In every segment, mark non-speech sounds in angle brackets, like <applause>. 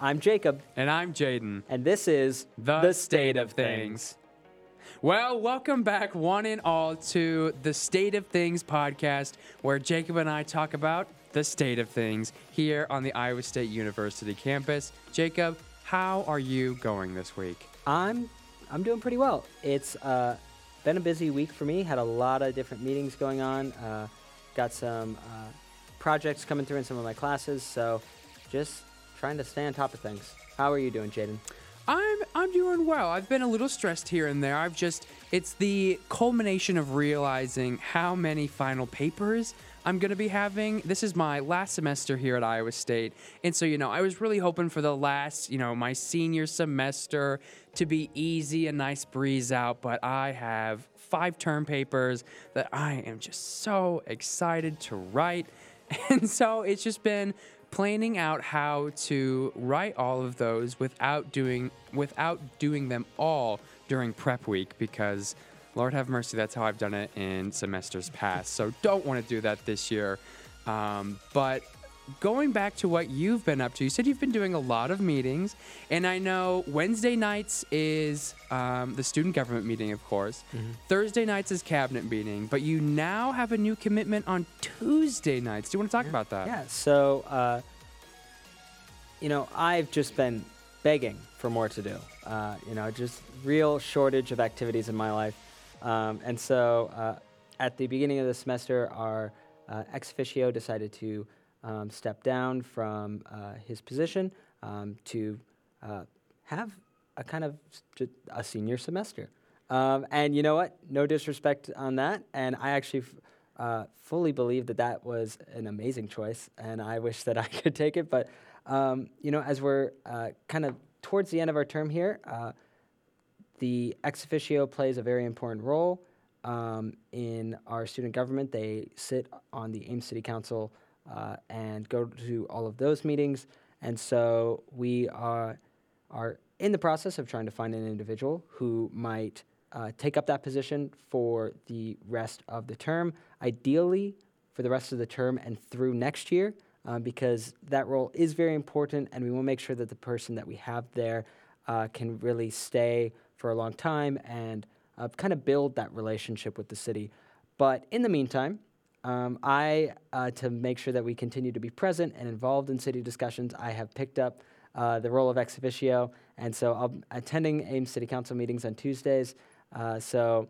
I'm Jacob, And I'm Jaden. and this is The, State of Things. Well, welcome back, one and all, to the State of Things podcast, where Jacob and I talk about the state of things here on the Iowa State University campus. Jacob, how are you going this week? I'm I'm doing pretty well. It's uh, been a busy week for me. Had a lot of different meetings going on. Uh, got some uh, projects coming through in some of my classes. So just trying to stay on top of things. How are you doing, Jaden? I'm I'm doing well. I've been a little stressed here and there. I've just it's the culmination of realizing how many final papers I'm going to be having. This is my last semester here at Iowa State. And so, you know, I was really hoping for the last, you know, my senior semester to be easy, a nice breeze out, but I have five term papers that I am just so excited to write. <laughs> And so it's just been planning out how to write all of those without doing without doing them all during prep week because Lord have mercy, that's how I've done it in semesters past. So don't want to do that this year. Um, but going back to what you've been up to, you said you've been doing a lot of meetings, and I know Wednesday nights is um, the student government meeting, of course. Thursday nights is cabinet meeting, but you now have a new commitment on Tuesday nights. Do you want to talk about that? Yeah. So uh, you know, I've just been begging for more to do. Uh, you know, just real shortage of activities in my life. Um, and so uh, at the beginning of the semester, our uh, ex officio decided to um, step down from uh, his position um, to uh, have a kind of st- a senior semester. Um, and you know what? No disrespect on that. And I actually f- uh, fully believe that that was an amazing choice. And I wish that <laughs> I could take it. But, um, you know, as we're uh, kind of towards the end of our term here, uh, the ex officio plays a very important role um, in our student government. They sit on the Ames City Council uh, and go to all of those meetings. And so we are, are in the process of trying to find an individual who might uh, take up that position for the rest of the term, ideally for the rest of the term and through next year, uh, because that role is very important, and we will make sure that the person that we have there uh, can really stay for a long time and uh, kind of build that relationship with the city. But in the meantime, um, I, uh, to make sure that we continue to be present and involved in city discussions, I have picked up uh, the role of ex officio, and so be attending Ames City Council meetings on Tuesdays. Uh, so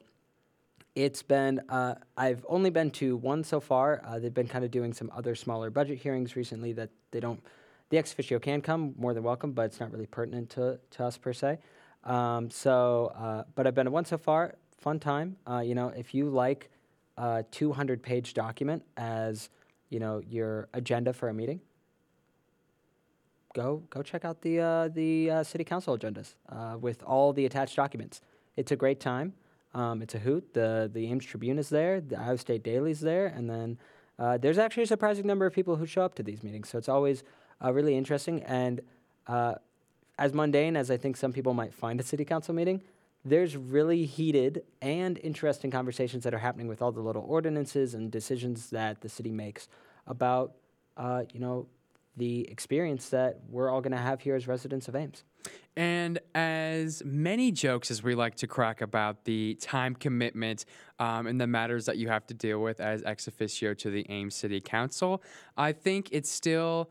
it's been, uh, I've only been to one so far. Uh, they've been kind of doing some other smaller budget hearings recently that they don't, the ex officio can come, more than welcome, but it's not really pertinent to, to us per se. Um, so, uh, but I've been to one so far. Fun time. You know, if you like a 200 page document as, you know, your agenda for a meeting, go go check out the uh, the uh, city council agendas uh, with all the attached documents. It's a great time. Um, it's a hoot. The the Ames Tribune is there. The Iowa State Daily is there, and then uh, there's actually a surprising number of people who show up to these meetings. So it's always uh, really interesting. And uh, as mundane as I think some people might find a city council meeting, there's really heated and interesting conversations that are happening with all the little ordinances and decisions that the city makes about, uh, you know, the experience that we're all going to have here as residents of Ames. And as many jokes as we like to crack about the time commitment um, and the matters that you have to deal with as ex officio to the Ames City Council, I think it's still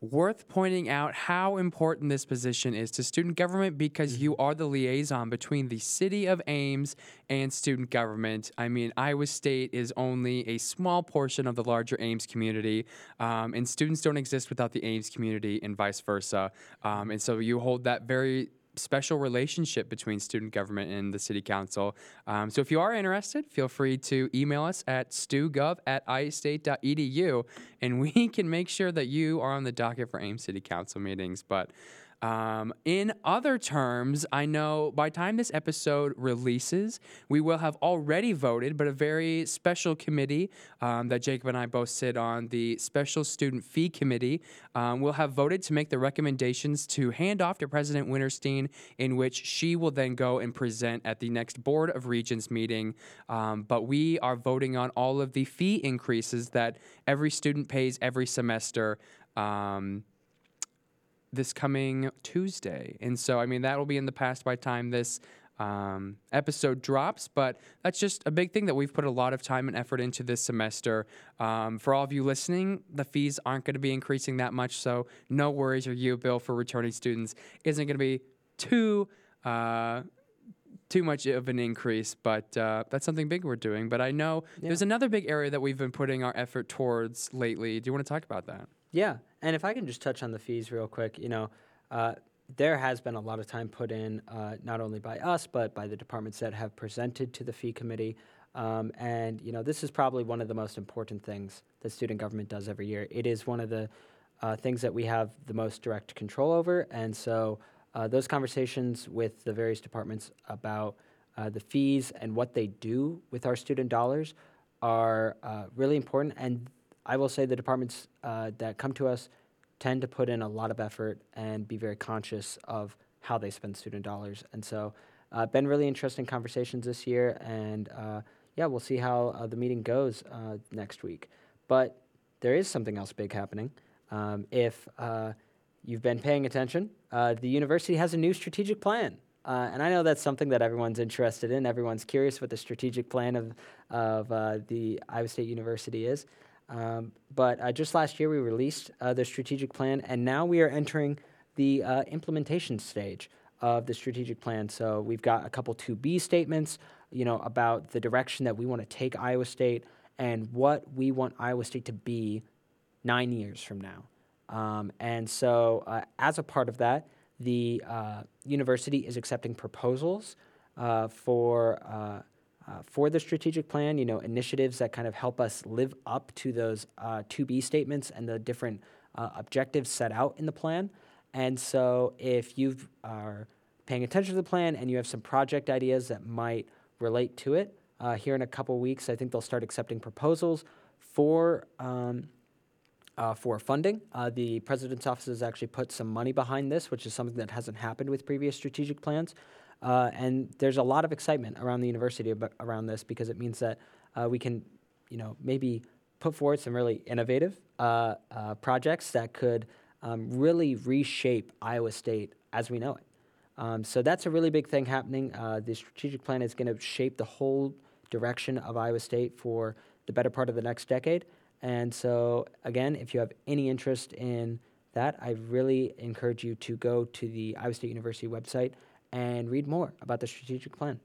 worth pointing out how important this position is to student government because you are the liaison between the city of Ames and student government. I mean, Iowa State is only a small portion of the larger Ames community, um, and students don't exist without the Ames community and vice versa. Um, and so you hold that very special relationship between student government and the city council. Um, so if you are interested, feel free to email us at stugov at iastate.edu and we <laughs> can make sure that you are on the docket for Ames City Council meetings. But um, in other terms, I know by time this episode releases, we will have already voted, but a very special committee um, that Jacob and I both sit on, the Special Student Fee Committee, um, will have voted to make the recommendations to hand off to President Wintersteen, in which she will then go and present at the next Board of Regents meeting. Um, but we are voting on all of the fee increases that every student pays every semester. Um, this coming Tuesday. And so, I mean, that will be in the past by time this um, episode drops, but that's just a big thing that we've put a lot of time and effort into this semester. Um, for all of you listening, the fees aren't going to be increasing that much, so no worries. Your U bill for returning students isn't going to be too. Uh, too much of an increase, but uh, that's something big we're doing. But I know Yeah. there's another big area that we've been putting our effort towards lately. Do you want to talk about that? Yeah, and if I can just touch on the fees real quick, you know, uh, there has been a lot of time put in, uh, not only by us but by the departments that have presented to the fee committee. Um, and you know, this is probably one of the most important things that student government does every year. It is one of the uh, things that we have the most direct control over, and so uh, those conversations with the various departments about uh, the fees and what they do with our student dollars are uh, really important. And I will say the departments uh, that come to us tend to put in a lot of effort and be very conscious of how they spend student dollars. And so, uh, been really interesting conversations this year. And uh, yeah, we'll see how uh, the meeting goes uh, next week. But there is something else big happening. Um, if uh, you've been paying attention, the university has a new strategic plan. Uh, and I know that's something that everyone's interested in. Everyone's curious what the strategic plan of, of uh, the Iowa State University is. Um, but uh, just last year, we released uh, the strategic plan, and now we are entering the uh, implementation stage of the strategic plan. So we've got a couple 2B statements, you know, about the direction that we want to take Iowa State and what we want Iowa State to be nine years from now. Um, and so, uh, as a part of that, the uh, university is accepting proposals uh, for uh, for the strategic plan. You know, initiatives that kind of help us live up to those uh, 2B statements and the different uh, objectives set out in the plan. And so, if you are paying attention to the plan and you have some project ideas that might relate to it, uh, here in a couple weeks, I think they'll start accepting proposals for. Um, uh, for funding. Uh, the president's office has actually put some money behind this, which is something that hasn't happened with previous strategic plans. Uh, and there's a lot of excitement around the university around this because it means that uh, we can, you know, maybe put forward some really innovative uh, uh, projects that could um, really reshape Iowa State as we know it. Um, so that's a really big thing happening. Uh, the strategic plan is going to shape the whole direction of Iowa State for the better part of the next decade. And so, again, if you have any interest in that, I really encourage you to go to the Iowa State University website and read more about the strategic plan.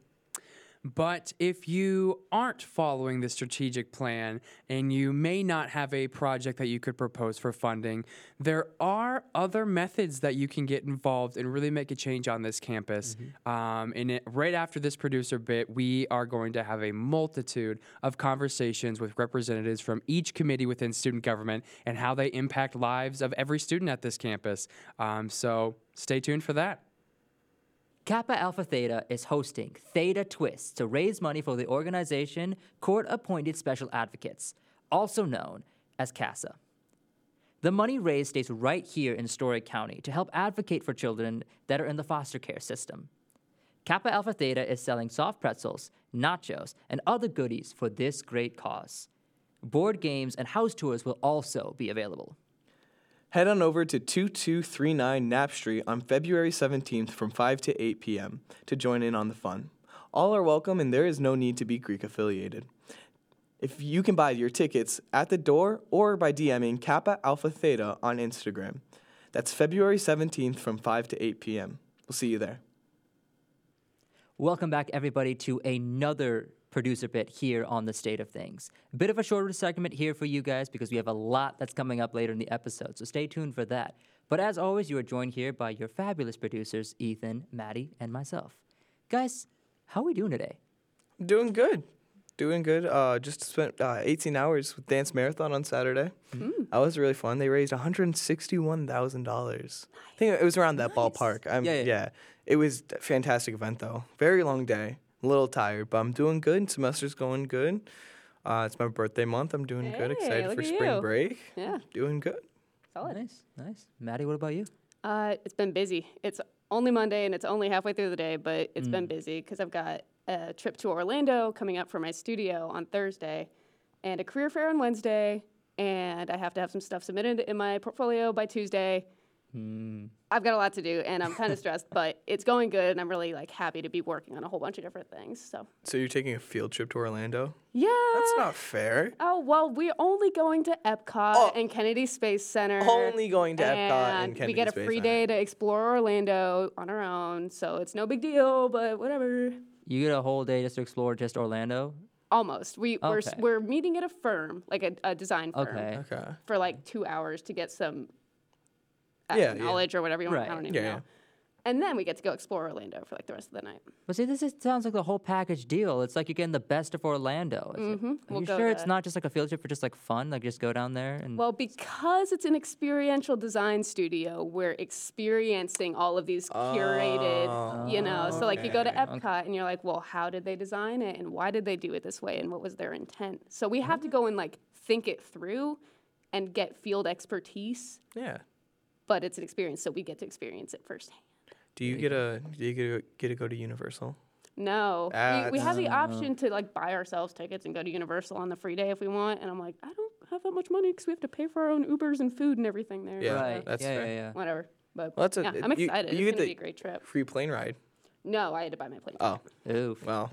But if you aren't following the strategic plan and you may not have a project that you could propose for funding, there are other methods that you can get involved and really make a change on this campus. Um, and it, right after this producer bit, we are going to have a multitude of conversations with representatives from each committee within student government and how they impact lives of every student at this campus. Um, so stay tuned for that. Kappa Alpha Theta is hosting Theta Twist to raise money for the organization Court Appointed Special Advocates, also known as CASA. The money raised stays right here in Story County to help advocate for children that are in the foster care system. Kappa Alpha Theta is selling soft pretzels, nachos, and other goodies for this great cause. Board games and house tours will also be available. Head on over to 2239 Knapp Street on February 17th from 5 to 8 p.m. to join in on the fun. All are welcome and there is no need to be Greek affiliated. If you can buy your tickets at the door or by DMing Kappa Alpha Theta on Instagram. That's February 17th from 5 to 8 p.m. We'll see you there. Welcome back, everybody, to another producer bit here on the state of things. A bit of a shorter segment here for you guys because we have a lot that's coming up later in the episode, so stay tuned for that. But as always, you are joined here by your fabulous producers, Ethan, Maddie, and myself. Guys, how are we doing today? Doing good. Doing good. Uh, just spent uh, 18 hours with Dance Marathon on Saturday. That was really fun. They raised $161,000. I think it was around that ballpark. I'm, Yeah, yeah. It was a fantastic event, though. Very long day. A little tired, but I'm doing good. Semester's going good. Uh, it's my birthday month. I'm doing good. Excited for spring you. break. Yeah, Doing good. solid. Nice, nice. Maddie, what about you? Uh, it's been busy. It's only Monday and it's only halfway through the day, but it's been busy because I've got a trip to Orlando coming up for my studio on Thursday, and a career fair on Wednesday, and I have to have some stuff submitted in my portfolio by Tuesday, Hmm. I've got a lot to do and I'm kind of stressed, <laughs> but it's going good and I'm really like happy to be working on a whole bunch of different things. So So you're taking a field trip to Orlando? yeah. That's not fair. Oh well, we're only going to Epcot Oh. and Kennedy Space Center. Only going to Epcot and Kennedy we get a Space free Center. day to explore Orlando on our own, so it's no big deal. But whatever. You get a whole day just to explore just Orlando. Almost. We we're we're meeting at a firm, like a, a design firm, Okay. Okay. for like two hours to get some Yeah, yeah. knowledge or whatever you want. Right. I don't even Yeah, know. yeah. And then we get to go explore Orlando for like the rest of the night. But see, this is, sounds like the whole package deal. It's like you're getting the best of Orlando. Is it- Mhm. Are We'll you sure it's not just like a field trip for just like fun? Like just go down there and Well, because it's an experiential design studio, we're experiencing all of these curated, you know. So, like, you go to okay. Epcot and you're like, well, how did they design it? And why did they do it this way? And what was their intent? So, we have to go and, like, think it through and get field expertise, Yeah. But it's an experience. So, we get to experience it firsthand. Do you get a do you get to, get to go to Universal? No, Ah, we, we have the option to like buy ourselves tickets and go to Universal on the free day if we want. And I'm like, I don't have that much money because we have to pay for our own Ubers and food and everything there. Yeah, so right. that's yeah, fair. yeah, yeah. Whatever. But Well, that's a, yeah, I'm excited. you it's gonna be a great trip. Free plane ride. No, I had to buy my plane. Oh, ticket. Oof. well.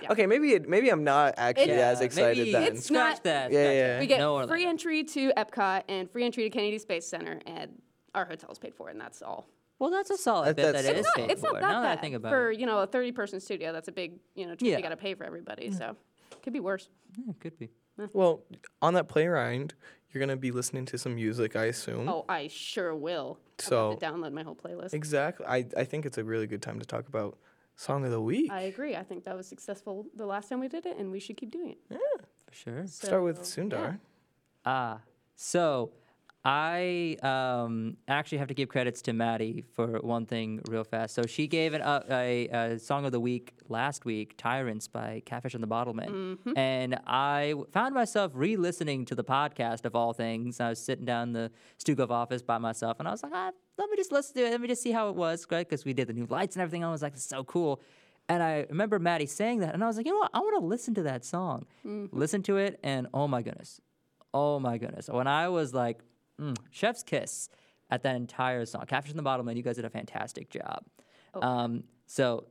Yeah. Okay, maybe it, maybe I'm not actually It's- as excited maybe then. It's scratch not- that. Yeah, scratch yeah. We get no free entry to Epcot and free entry to Kennedy Space Center, and our hotel's paid for, and that's all. Well, that's a solid That- bit that's that it so is cool. paid It's not for. that now that I bad think about for it, you know a 30 person studio. That's a big you know trip Yeah. you got to pay for everybody. So could be worse. Yeah, it could be. Well, on that play ride, you're gonna be listening to some music, I assume. Oh, I sure will. I'm So- to download my whole playlist. Exactly. I, I think it's a really good time to talk about song of the week. I agree. I think that was successful the last time we did it, and we should keep doing it. Yeah, for sure. Start with Sundar. Ah, so I um, actually have to give credits to Maddie for one thing real fast. So she gave an, uh, a, a song of the week last week, "Tyrants" by Catfish and the Bottlemen, and I found myself re-listening to the podcast of all things. I was sitting down in the Stugov office by myself, and I was like, ah, "Let me just listen to it. Let me just see how it was," right? Because we did the new lights and everything. I was like, "This is so cool." And I remember Maddie saying that, and I was like, you know what? I want to listen to that song. Listen to it, and oh my goodness, Oh my goodness. When I was like, mm, chef's kiss at that entire song. Catfish and the Bottlemen, you guys did a fantastic job. Um, so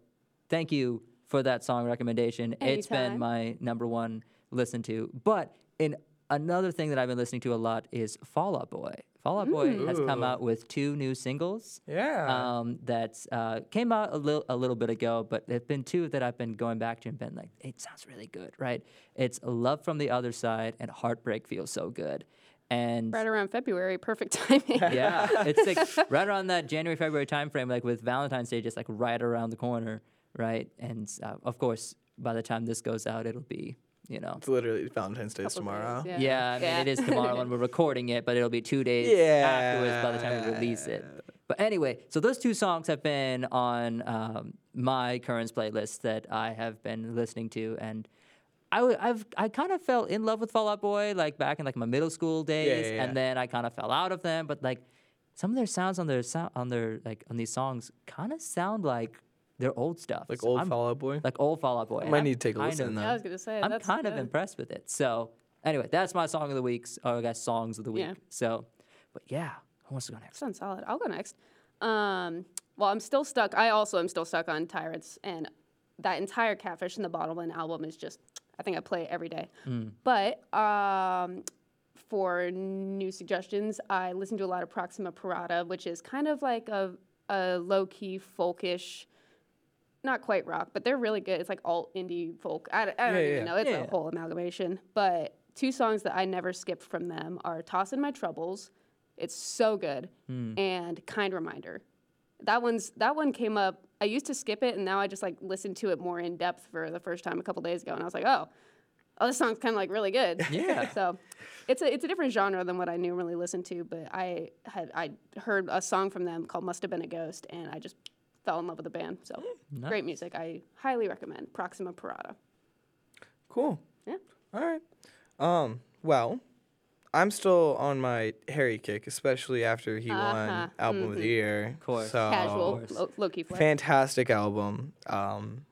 thank you for that song recommendation. It's been my number one listen to. But in another thing that I've been listening to a lot is Fall Out Boy. Fall Out Boy has come out with two new singles Yeah. um, that uh, came out a little a little bit ago, but there've been two that I've been going back to and been like, it sounds really good, right? It's Love from the Other Side and Heartbreak Feels So Good. And Right around February, perfect <laughs> timing. <laughs> yeah, it's like right around that January February timeframe, like with Valentine's Day just like right around the corner, right? And uh, of course, by the time this goes out, it'll be you know. it's literally Valentine's Day tomorrow. days, Yeah, I mean, it is tomorrow when we're <laughs> recording it, but it'll be two days yeah. afterwards by the time we release it. But anyway, so those two songs have been on um, my current playlist that I have been listening to, and I, w- I've I kind of fell in love with Fall Out Boy like back in like my middle school days, yeah, yeah. and then I kind of fell out of them. But like some of their sounds on their sound on their like on these songs kind of sound like their old stuff, Like So old I'm- Fall Out Boy. like old Fall Out Boy. and might I'm need to take a listen of- then. I was gonna say I'm that's kind of impressed with it. So anyway, that's my song of the week, or I guess songs of the week. Yeah. So, but yeah, who wants to go next? Sounds solid. I'll go next. Um, well, I'm still stuck. I also am still stuck on Tyrants, and that entire Catfish and the Bottlemen album is just. I think I play it every day. But um, for new suggestions, I listen to a lot of Proxima Parada, which is kind of like a, a low key folkish. Not quite rock, but they're really good. It's like alt indie folk. I, don't- don't Yeah, even yeah. know. It's Yeah. a whole amalgamation. But two songs that I never skip from them are "Tossin' My Troubles," It's so good. And kind reminder. That one's that one came up. I used to skip it, and now I just like listened to it more in depth for the first time a couple days ago, and I was like, oh, oh, this song's kind of like really good. <laughs> Yeah. so it's a it's a different genre than what I normally listen to, but I had I heard a song from them called "Must Have Been a Ghost," and I just fell in love with the band. So great music. I highly recommend Proxima Parada. Cool. Yeah. All right. Um. Well, I'm still on my Harry kick, especially after he Uh-huh, won Album of the Year. Of course. So, Casual, course. low, low key flex. Fantastic album. Um.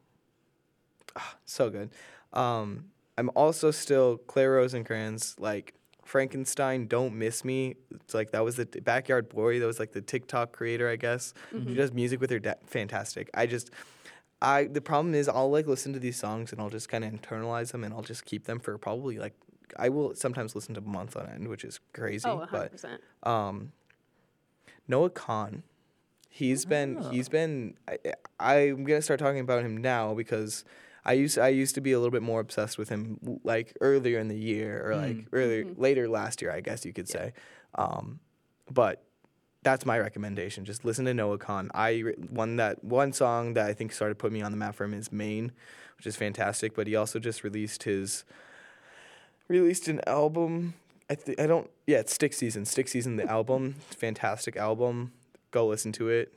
ah, so good. Um. I'm also still Claire Rosinkranz like Frankenstein, Don't Miss Me. It's like that was the t- Backyard Boy. That was like the TikTok creator, I guess. She does music with her dad. Fantastic. I just, I the problem is I'll like listen to these songs and I'll just kind of internalize them and I'll just keep them for probably like I will sometimes listen to months on end, which is crazy. Oh, 100 but percent. um, Noah Kahan. He's been he's been I, I'm gonna start talking about him now because I used I used to be a little bit more obsessed with him like earlier in the year or like earlier later last year I guess you could say, um, but that's my recommendation. Just listen to Noah Kahan. I one that one song that I think started putting me on the map for him is Maine, which is fantastic. But he also just released his released an album. I th- I don't yeah it's Stick Season. Stick Season the album, fantastic album. Go listen to it.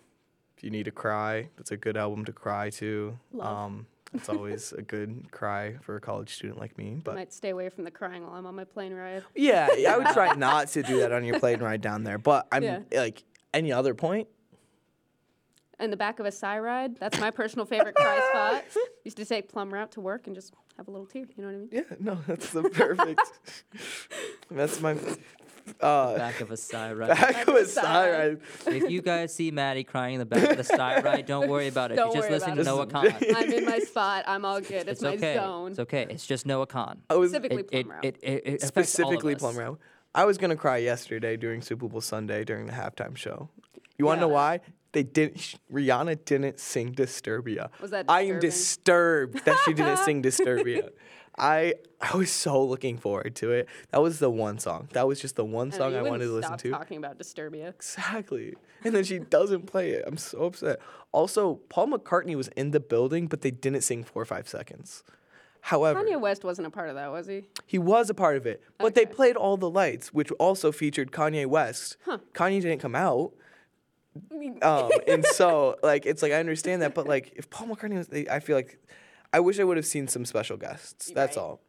If you need to cry, it's a good album to cry to. Love. Um, it's always a good cry for a college student like me. But I Might stay away from the crying while I'm on my plane ride. yeah, yeah, I would try <laughs> not to do that on your plane ride down there. But I'm Yeah. like any other point. In the back of a CyRide, that's my personal favorite cry <laughs> spot. Used to take Plum Route to work and just have a little tear. You know what I mean? Yeah, no, that's the perfect. <laughs> that's my uh, Back of a sigh, right? back of a side ride. if you guys see Maddie crying in the back of the side <laughs> ride, don't worry about it. Don't you just worry listen about to it. Noah Kahan. I'm in my spot. I'm all good. It's, It's my okay. zone. It's okay. It's just Noah Kahan. I was Specifically It, Plum it, Route. it, it, it specifically us. Plum Route. I was gonna cry yesterday during Super Bowl Sunday during the halftime show. You want to know why? They didn't. Rihanna didn't sing Disturbia. Was that I am disturbed that she didn't sing <laughs> Disturbia. I I was so looking forward to it. That was the one song. That was just the one song you I wanted to listen to. talking about Disturbia. Exactly. And then she doesn't play it. I'm so upset. Also, Paul McCartney was in the building, but they didn't sing four or five seconds. However, Kanye West wasn't a part of that, was he? he was a part of it, but they played all the lights, which also featured Kanye West. Kanye didn't come out. Um, and so, like, it's like I understand that, but like, if Paul McCartney was, I feel like, I wish I would have seen some special guests. That's Right. all.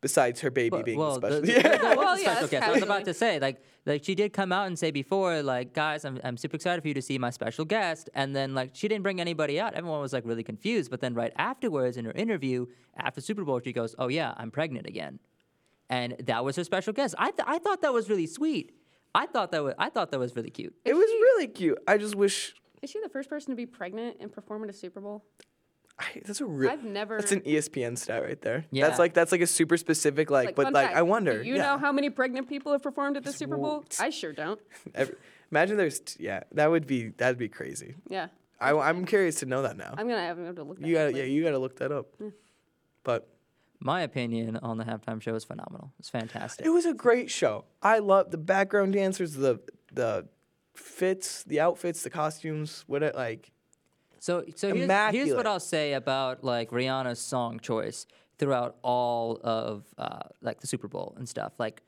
Besides her baby But- being well, special. the, the, <laughs> yeah. there was Well, a yeah, special that's guest. I was about to say, like, like she did come out and say before, like, guys, I'm, I'm super excited for you to see my special guest. And then, like, she didn't bring anybody out. Everyone was like really confused. But then, right afterwards, in her interview after Super Bowl, she goes, "Oh yeah, I'm pregnant again," and that was her special guest. I, th- I thought that was really sweet. I thought that was I thought that was really cute. it was really cute. I just wish. Is she the first person to be pregnant and perform at a Super Bowl? I, that's a real. I've never. That's an ESPN stat right there. Yeah. That's like that's like a super specific like, but like fact, I wonder. Do you yeah. know how many pregnant people have performed at the Super Bowl? I sure don't. <laughs> Every, imagine there's t- yeah that would be that'd be crazy. Yeah. I, I'm curious to know that now. I'm gonna have to look. That You up gotta yeah you gotta look that up. But My opinion on the halftime show is phenomenal. It's fantastic. it was a great show. I love the background dancers, the the fits, the outfits, the costumes. What it like. So, so here's, here's what I'll say about like Rihanna's song choice throughout all of uh, like the Super Bowl and stuff. Like,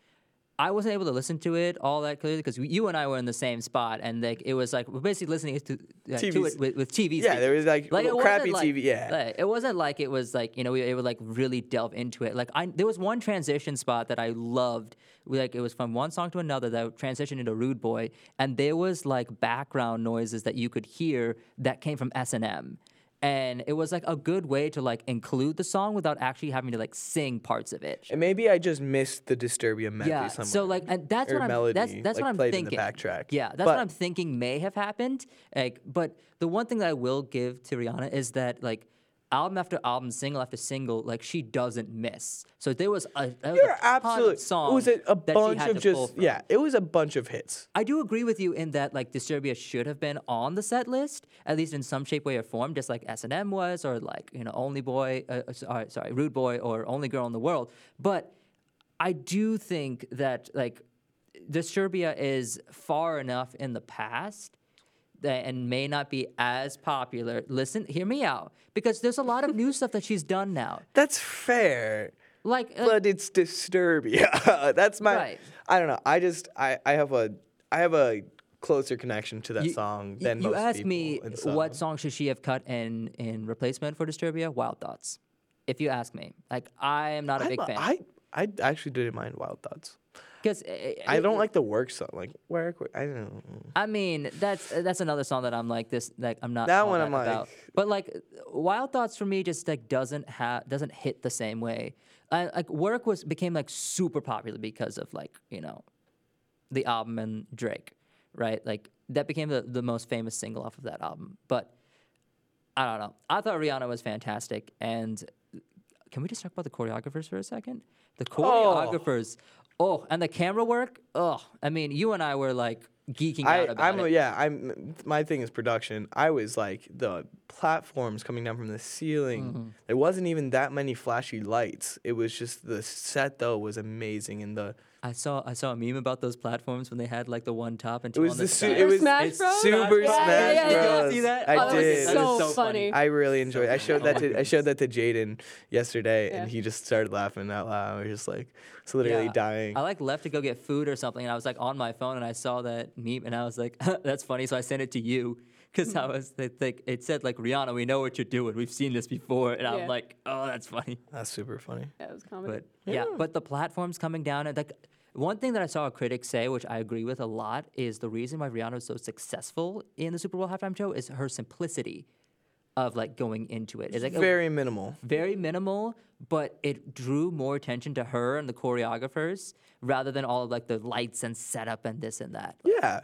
I wasn't able to listen to it all that clearly because you and I were in the same spot, and like it was like we're basically listening to, uh, to it with, with TV. Yeah, there was like, it crappy like- TV. Yeah. like, it wasn't like it was like you know we it would like really delve into it. Like I there was one transition spot that I loved. Like it was from one song to another that transitioned into Rude Boy, and there was like background noises that you could hear that came from S and M. And it was like a good way to like include the song without actually having to like sing parts of it. and maybe I just missed the Disturbia medley Yeah. somewhere. So like, and that's or what I'm. melody, that's that's like, what I'm played in the thinking. backtrack. Yeah, that's But- what I'm thinking may have happened. Like, but the one thing that I will give to Rihanna is that like. Album after album, single after single, like she doesn't miss. So there was a, there was You're a ton absolutely. of songs It was a, a bunch of just yeah. It was a bunch of hits. I do agree with you in that like Disturbia should have been on the set list, at least in some shape, way, or form, just like S and M was, or like you know Only Boy, uh, uh, sorry, sorry, Rude Boy, or Only Girl in the World. But I do think that like Disturbia is far enough in the past and may not be as popular. Listen, hear me out, because there's a lot of new stuff that she's done now. That's fair. Like, uh, but it's Disturbia. <laughs> That's my. Right. I don't know. I just I I have a I have a closer connection to that you- song than you most asked people, me so- what song should she have cut in in replacement for Disturbia? Wild Thoughts. If you ask me, like I am not a I, big lo- fan. I I actually didn't mind Wild Thoughts. Because eh, eh, I eh, don't like the work song. Like work. work- I don't know. I mean, that's that's another song that I'm like this. Like I'm not That one I'm like- But like, Wild Thoughts for me just like doesn't have doesn't hit the same way. I, like work was became like super popular because of like you know, the album and Drake, right? Like that became the the most famous single off of that album. But I don't know. I thought Rihanna was fantastic, and can we just talk about the choreographers for a second? The oh. choreographers. Oh, and the camera work. Oh, I mean, you and I were like geeking I, out about I'm it. yeah. I'm my thing is production. I was like the platforms coming down from the ceiling. Mm-hmm. There wasn't even that many flashy lights. It was just the set though was amazing and the I saw I saw a meme about those platforms when they had like the one top and two it was on the the su- it was Smash it's Bros? Super Yeah, Smash yeah, yeah, yeah. Bros. See that? I Oh, that was did. so, so funny. I really enjoyed. it. I showed that to I showed that to Jaden yesterday, and he just started laughing out loud. I was just like, it's literally Yeah. dying. I like left to go get food or something, and I was like on my phone, and I saw that meme, and I was like, <laughs> "That's funny." So I sent it to you because I was like, it said like Rihanna, we know what you're doing. We've seen this before, and Yeah. I'm like, "Oh, that's funny." That's super funny. Yeah, it was comedy. But yeah. but the platforms coming down and like one thing that I saw a critic say, which I agree with a lot, is the reason why Rihanna was so successful in the Super Bowl halftime show is her simplicity of like going into it. It's like a- Very minimal. very minimal, but it drew more attention to her and the choreographers rather than all of like the lights and setup and this and that. Yeah.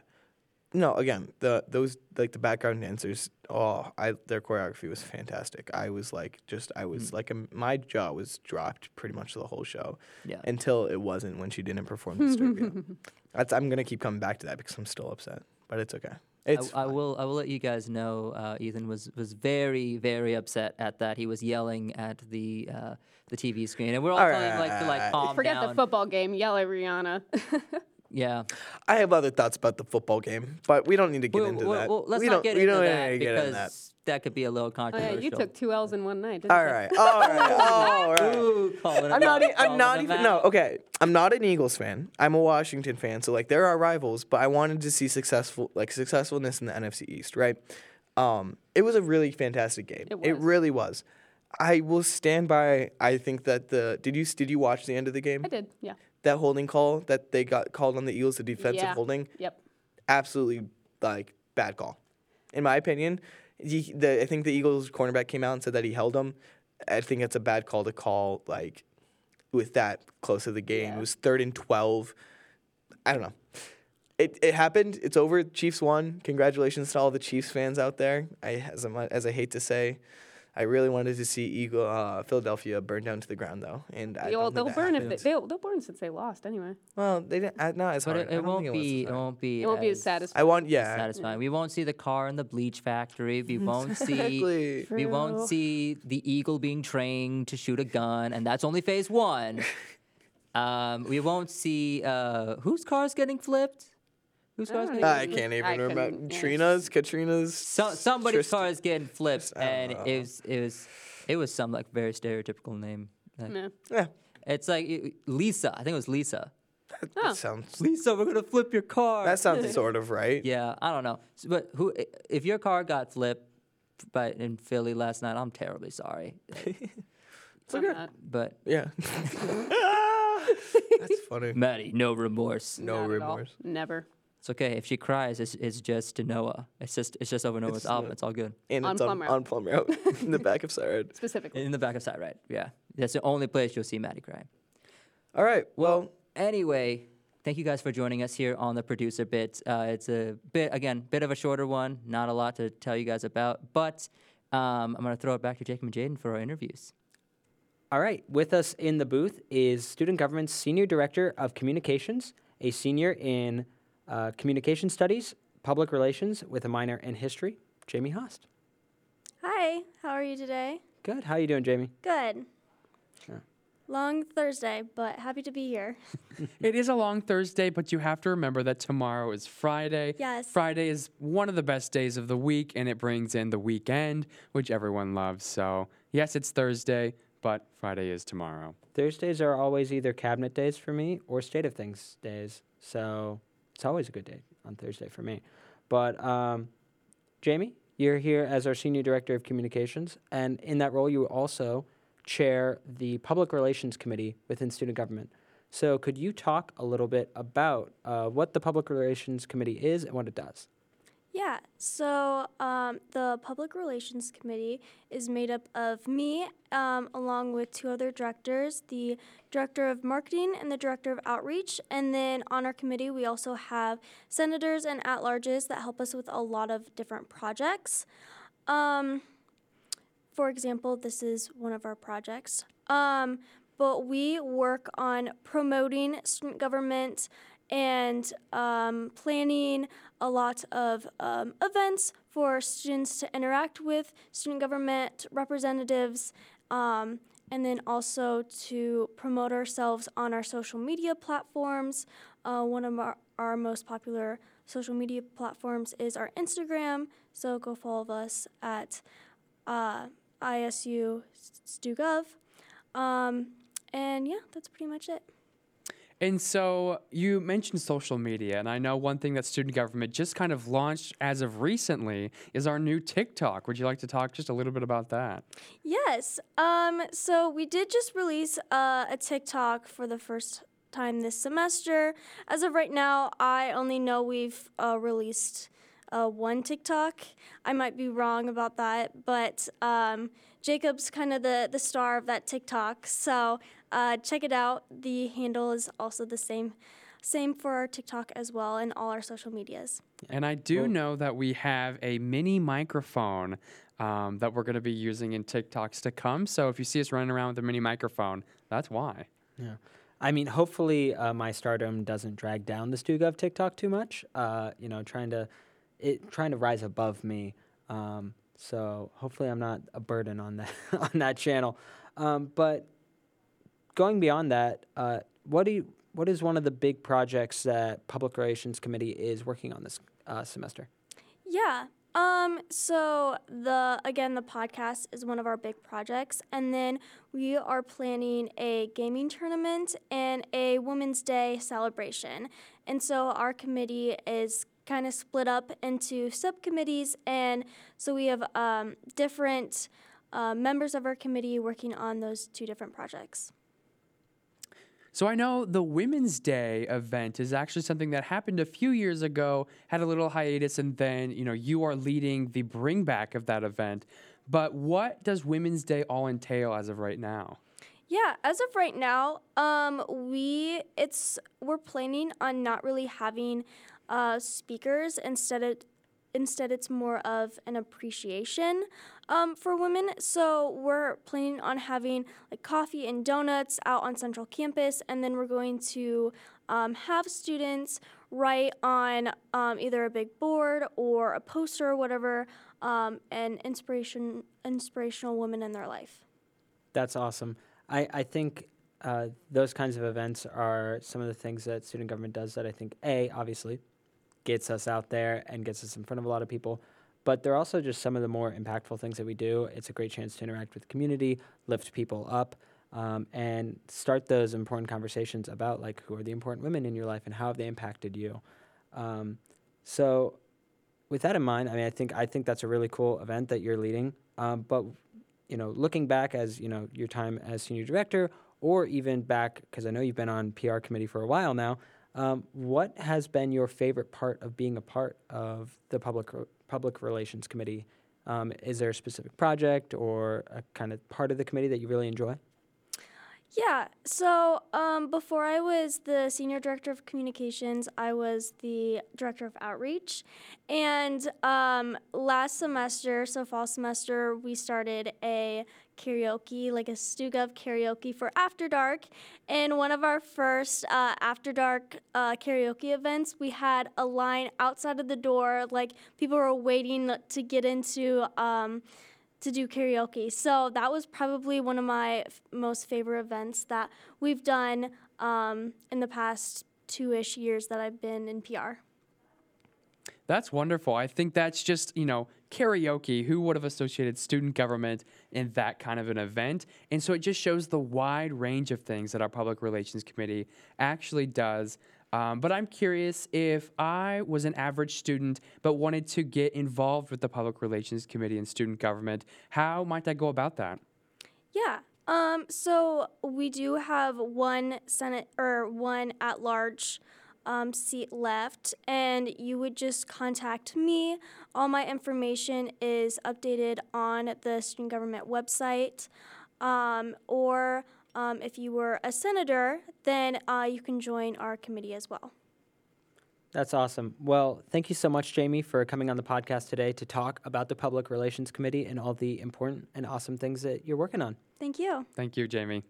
No, again, the those like the background dancers. Oh, I their choreography was fantastic. I was like, just I was like, um, my jaw was dropped pretty much the whole show. Yeah. Until it wasn't when she didn't perform Disturbia. <laughs> That's I'm gonna keep coming back to that because I'm still upset, but it's okay. It's I, I will. I will let you guys know. Uh, Ethan was was very very upset at that. He was yelling at the uh, the TV screen, and we're all, All telling him like to like calm Forget down. the football game. Yell at Rihanna. <laughs> Yeah. I have other thoughts about the football game, but we don't need to get Well, into well, that. well, let's we not don't, get we into don't that need to get because into that. that could be a little oh controversial. yeah, you took two L's in one night. Didn't All you? right, all right, <laughs> all right. Ooh, calling him I'm not. out, E- I'm not him even. No, okay. I'm not an Eagles fan. I'm a Washington fan. So like, there are rivals, but I wanted to see successful, like successfulness in the NFC East, right? Um, it was a really fantastic game. It It really was. I will stand by. I think that the did you did you watch the end of the game? I did. Yeah. That holding call that they got called on the Eagles, the defensive Yeah. holding, Yep. absolutely like bad call, in my opinion. He, the, I think the Eagles cornerback came out and said that he held him. I think it's a bad call to call like with that close to the game. Yeah. It was third and twelve. I don't know. It, it happened. It's over. Chiefs won. Congratulations to all the Chiefs fans out there. I as, I- as I hate to say, I really wanted to see Eagle uh, Philadelphia burn down to the ground though, and I well, they'll think that burn if they they'll, they'll burn since they lost anyway. Well, they didn't. uh, Not as But hard. it, it won't think was be. It won't be. It won't be as as satisfying. I want yeah. satisfying. We won't see the car in the bleach factory. We <laughs> won't see. Exactly. We won't see the eagle being trained to shoot a gun, and that's only phase one. <laughs> um, we won't see uh, whose car's getting flipped. Whose I car's getting I can't even I remember. couldn't, yeah. Trina's, Katrina's. So, somebody's Tristan- car is getting flipped, I don't and know. it was it was it was some like very stereotypical name. Like, Yeah. Yeah, It's like it- Lisa. I think it was Lisa. that, Oh. sounds. Lisa, we're gonna flip your car. That sounds <laughs> sort of right. Yeah, I don't know. S- But who? i- If your car got flipped by in Philly last night, I'm terribly sorry. I'm not- But Yeah. <laughs> <laughs> That's funny. Maddie, no remorse. No not at all. remorse. Never. It's okay if she cries. It's, it's just to Noah. It's just it's just over Noah's It's album. no- It's all good. And On it's on, Plum Route. on Plum Route <laughs> in the back of CyRide. Specifically. In the back of side, right? Yeah, that's the only place you'll see Maddie cry. All right. Well, Anyway, thank you guys for joining us here on the producer bit. Uh, it's a bit again, bit of a shorter one. Not a lot to tell you guys about, but um, I'm gonna throw it back to Jacob and Jaden for our interviews. All right. With us in the booth is Student Government's Senior Director of Communications, a senior in uh, Communication Studies, Public Relations, with a minor in History, Jamie Host. Hi, how are you today? Good. How are you doing, Jamie? Good. Sure. Long Thursday, but happy to be here. <laughs> It is a long Thursday, but you have to remember that tomorrow is Friday. Yes. Friday is one of the best days of the week, and it brings in the weekend, which everyone loves. So, yes, it's Thursday, but Friday is tomorrow. Thursdays are always either cabinet days for me or state of things days. So it's always a good day on Thursday for me. But um, Jamie, you're here as our Senior Director of Communications. And in that role, you also chair the Public Relations Committee within student government. So, could you talk a little bit about uh, what the Public Relations Committee is and what it does? Yeah, so um, the Public Relations Committee is made up of me, um, along with two other directors the Director of Marketing and the Director of Outreach. And then on our committee, we also have senators and at larges that help us with a lot of different projects. Um, for example, this is one of our projects. Um, but we work on promoting student government and um, planning a lot of um, events for students to interact with student government representatives, um, and then also to promote ourselves on our social media platforms. Uh, one of our, our most popular social media platforms is our Instagram, so go follow us at uh, ISU StuGov. Um, and yeah, that's pretty much it. And so you mentioned social media, and I know one thing that student government just kind of launched as of recently is our new TikTok. Would you like to talk just a little bit about that? Yes. Um, so we did just release uh, a TikTok for the first time this semester. As of right now, I only know we've uh, released uh, one TikTok. I might be wrong about that, but um, Jacob's kind of the, the star of that TikTok. So uh, check it out. The handle is also the same. Same for our TikTok as well and all our social medias. And I do know that we have a mini microphone um, that we're going to be using in TikToks to come. So if you see us running around with a mini microphone, that's why. Yeah. I mean, hopefully, uh, my stardom doesn't drag down the StuGov TikTok too much. Uh, you know, trying to it trying to rise above me. Um, so hopefully, I'm not a burden on that <laughs> on that channel. Um, but going beyond that, uh, what do you, what is one of the big projects that Public Relations Committee is working on this uh, semester? Yeah. Um, so the again the podcast is one of our big projects and then we are planning a gaming tournament and a Women's Day celebration. And so our committee is kind of split up into subcommittees and so we have um, different uh, members of our committee working on those two different projects. So I know the Women's Day event is actually something that happened a few years ago, had a little hiatus, and then you know you are leading the bring back of that event. But what does Women's Day all entail as of right now? Yeah, as of right now, um, we it's we're planning on not really having uh, speakers instead of instead it's more of an appreciation um, for women. So we're planning on having like coffee and donuts out on Central Campus, and then we're going to um, have students write on um, either a big board or a poster or whatever um, an inspiration inspirational woman in their life. That's awesome. I, I think uh, those kinds of events are some of the things that student government does that I think, A, obviously, gets us out there and gets us in front of a lot of people. But they're also just some of the more impactful things that we do. It's a great chance to interact with the community, lift people up, um, and start those important conversations about like who are the important women in your life and how have they impacted you. Um, so, with that in mind, I mean, I think I think that's a really cool event that you're leading. Um, but you know, looking back as you know your time as senior director, or even back because I know you've been on PR committee for a while now. Um, what has been your favorite part of being a part of the public public relations committee? Um, is there a specific project or a kind of part of the committee that you really enjoy? Yeah, so um, before I was the senior director of communications, I was the director of outreach. And um, last semester, so fall semester, we started a karaoke, like a StuGov karaoke for After Dark. And one of our first uh, After Dark uh, karaoke events, we had a line outside of the door, like people were waiting to get into. Um, to do karaoke. So that was probably one of my f- most favorite events that we've done um, in the past two ish years that I've been in PR. That's wonderful. I think that's just, you know, karaoke. Who would have associated student government in that kind of an event? And so it just shows the wide range of things that our public relations committee actually does um, but I'm curious if I was an average student but wanted to get involved with the Public Relations Committee and student government, how might I go about that? Yeah. Um, so we do have one Senate or one at large um, seat left, and you would just contact me. All my information is updated on the student government website. Um, or um, if you were a senator, then uh, you can join our committee as well. That's awesome. Well, thank you so much, Jamie, for coming on the podcast today to talk about the Public Relations Committee and all the important and awesome things that you're working on. Thank you. Thank you, Jamie.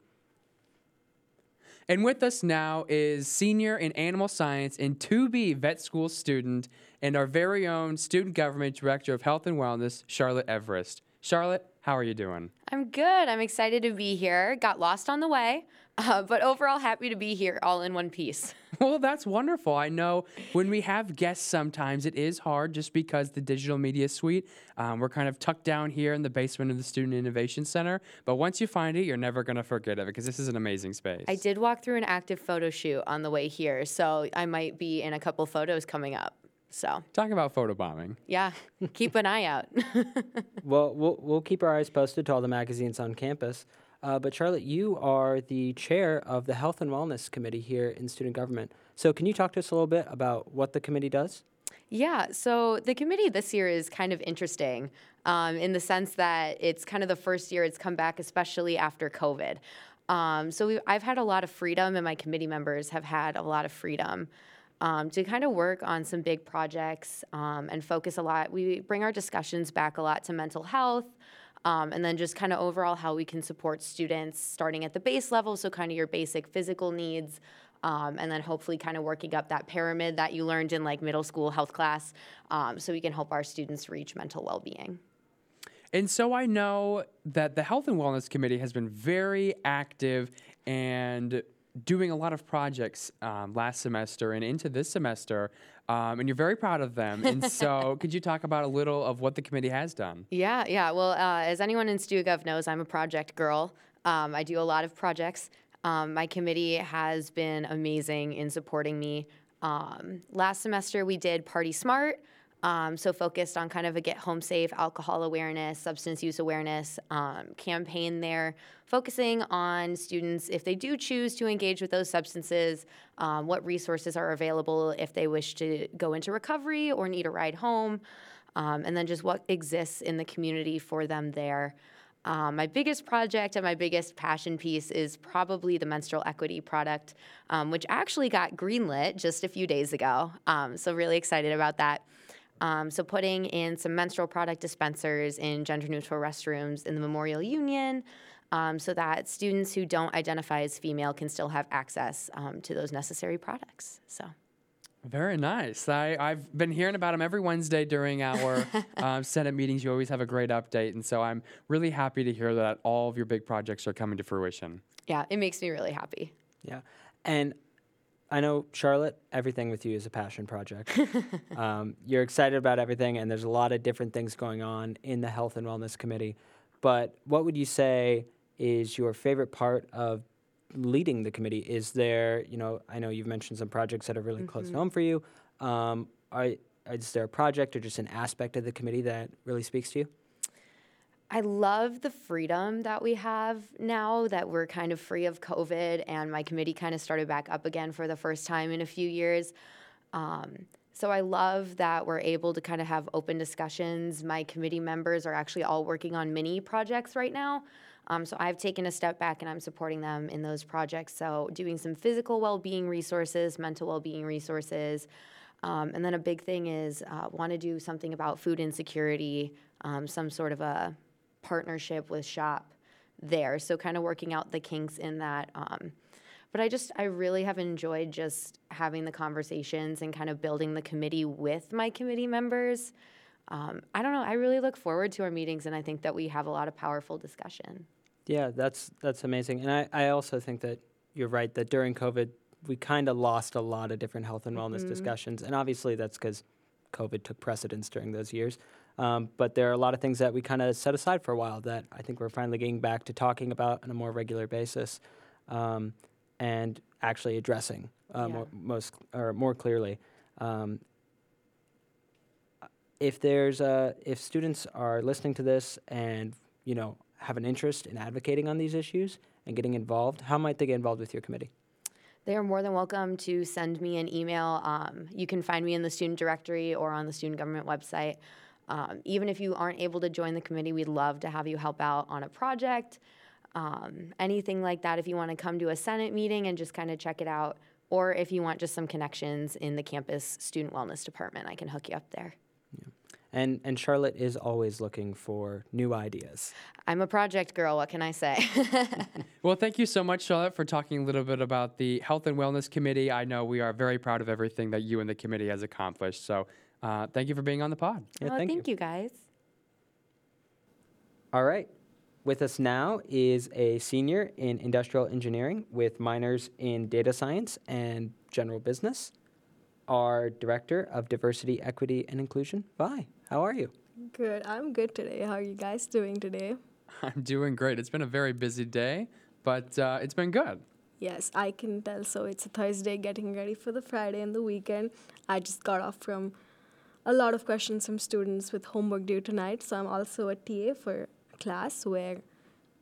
And with us now is senior in animal science and 2B vet school student and our very own student government director of health and wellness, Charlotte Everest. Charlotte, how are you doing? I'm good. I'm excited to be here. Got lost on the way, <laughs> uh, but overall happy to be here all in one piece. <laughs> Well, that's wonderful. I know when we have guests, sometimes it is hard just because the digital media suite, um, we're kind of tucked down here in the basement of the Student Innovation Center. But once you find it, you're never going to forget it because this is an amazing space. I did walk through an active photo shoot on the way here, so I might be in a couple photos coming up. So, Talk about photobombing. yeah, keep an eye out. <laughs> Well, we'll, we'll keep our eyes posted to all the magazines on campus. Uh, but Charlotte, you are the chair of the Health and Wellness Committee here in student government. So, can you talk to us a little bit about what the committee does? Yeah, so the committee this year is kind of interesting um, in the sense that it's kind of the first year it's come back, especially after COVID. Um, so we, I've had a lot of freedom, and my committee members have had a lot of freedom um, to kind of work on some big projects um, and focus a lot. We bring our discussions back a lot to mental health. Um, and then just kind of overall how we can support students starting at the base level, so kind of your basic physical needs, um, and then hopefully kind of working up that pyramid that you learned in like middle school health class, um, so we can help our students reach mental well-being. And so I know that the Health and Wellness Committee has been very active and doing a lot of projects um, last semester and into this semester, um, and you're very proud of them. And so, <laughs> could you talk about a little of what the committee has done? Yeah, yeah. Well, uh, as anyone in StuGov knows, I'm a project girl. Um, I do a lot of projects. Um, my committee has been amazing in supporting me. Um, last semester, we did Party Smart. Um, so focused on kind of a get home safe alcohol awareness, substance use awareness um, campaign there, focusing on students if they do choose to engage with those substances, um, what resources are available if they wish to go into recovery or need a ride home, um, and then just what exists in the community for them there. Um, my biggest project and my biggest passion piece is probably the menstrual equity product, um, which actually got greenlit just a few days ago. Um, so, really excited about that. Um, so, putting in some menstrual product dispensers in gender neutral restrooms in the Memorial Union um, so that students who don't identify as female can still have access um, to those necessary products. So, Very nice. I, I've been hearing about them every Wednesday during our <laughs> um, Senate meetings. You always have a great update. And so I'm really happy to hear that all of your big projects are coming to fruition. yeah, it makes me really happy. Yeah. And I know, Charlotte, everything with you is a passion project. <laughs> um, you're excited about everything, and there's a lot of different things going on in the Health and Wellness Committee. But what would you say is your favorite part of leading the committee? Is there, you know, I know you've mentioned some projects that are really close to home for you. Um, are, is there a project or just an aspect of the committee that really speaks to you? I love the freedom that we have now that we're kind of free of COVID, and my committee kind of started back up again for the first time in a few years. Um, so I love that we're able to kind of have open discussions. My committee members are actually all working on mini projects right now. Um, so I've taken a step back and I'm supporting them in those projects. So doing some physical well-being resources, mental well-being resources, um, and then a big thing is uh, want to do something about food insecurity, um, some sort of a partnership with shop there. So kind of working out the kinks in that um, but i just i really have enjoyed just having the conversations and kind of building the committee with my committee members. Um, i don't know i really look forward to our meetings and i think that we have a lot of powerful discussion. Yeah, that's that's amazing. And I, I also think that you're right that during COVID we kind of lost a lot of different health and wellness discussions, and obviously that's because COVID took precedence during those years. Um, but there are a lot of things that we kind of set aside for a while that I think we're finally getting back to talking about on a more regular basis, um, and actually addressing uh, Yeah. more, most or more clearly. Um, if there's a, if students are listening to this and you know have an interest in advocating on these issues and getting involved, how might they get involved with your committee? They are more than welcome to send me an email. Um, you can find me in the student directory or on the student government website. Um, even if you aren't able to join the committee, we'd love to have you help out on a project, um, anything like that. If you want to come to a Senate meeting and just kind of check it out, or if you want just some connections in the campus student wellness department, I can hook you up there. And, and Charlotte is always looking for new ideas. I'm a project girl, what can I say? <laughs> Well, thank you so much, Charlotte, for talking a little bit about the Health and Wellness Committee. I know we are very proud of everything that you and the committee has accomplished. So, uh, thank you for being on the pod. Yeah, well, thank thank you guys. All right. With us now is a senior in industrial engineering with minors in data science and general business. Our director of diversity, equity, and inclusion, Vi. How are you? Good. I'm good today. How are you guys doing today? <laughs> I'm doing great. It's been a very busy day, but uh, it's been good. Yes, I can tell. So it's a Thursday, getting ready for the Friday and the weekend. I just got off from a lot of questions from students with homework due tonight. So I'm also a TA for a class where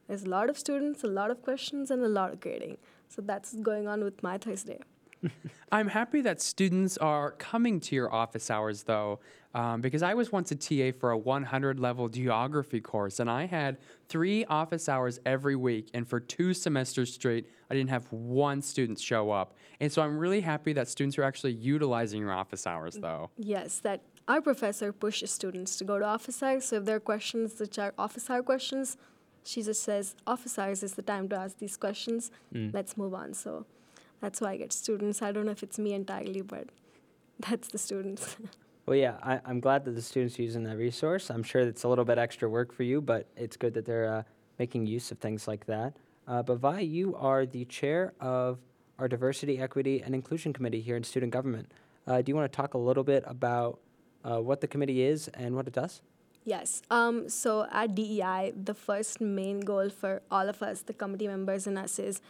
there's a lot of students, a lot of questions, and a lot of grading. So that's going on with my Thursday. <laughs> I'm happy that students are coming to your office hours, though, um, because I was once a TA for a 100 level geography course, and I had three office hours every week. And for two semesters straight, I didn't have one student show up. And so I'm really happy that students are actually utilizing your office hours, though. Yes, that our professor pushes students to go to office hours. So if there are questions which are office hour questions, she just says, office hours is the time to ask these questions. Let's move on. So that's why I get students. I don't know if it's me entirely, but <laughs> that's the students. <laughs> Well, yeah, I, I'm glad that the students are using that resource. I'm sure it's a little bit extra work for you, but it's good that they're uh, making use of things like that. Uh, but Vi, you are the chair of our Diversity, Equity, and Inclusion Committee here in student government. Uh, do you want to talk a little bit about uh, what the committee is and what it does? Yes. Um, so at DEI, the first main goal for all of us, the committee members and us, is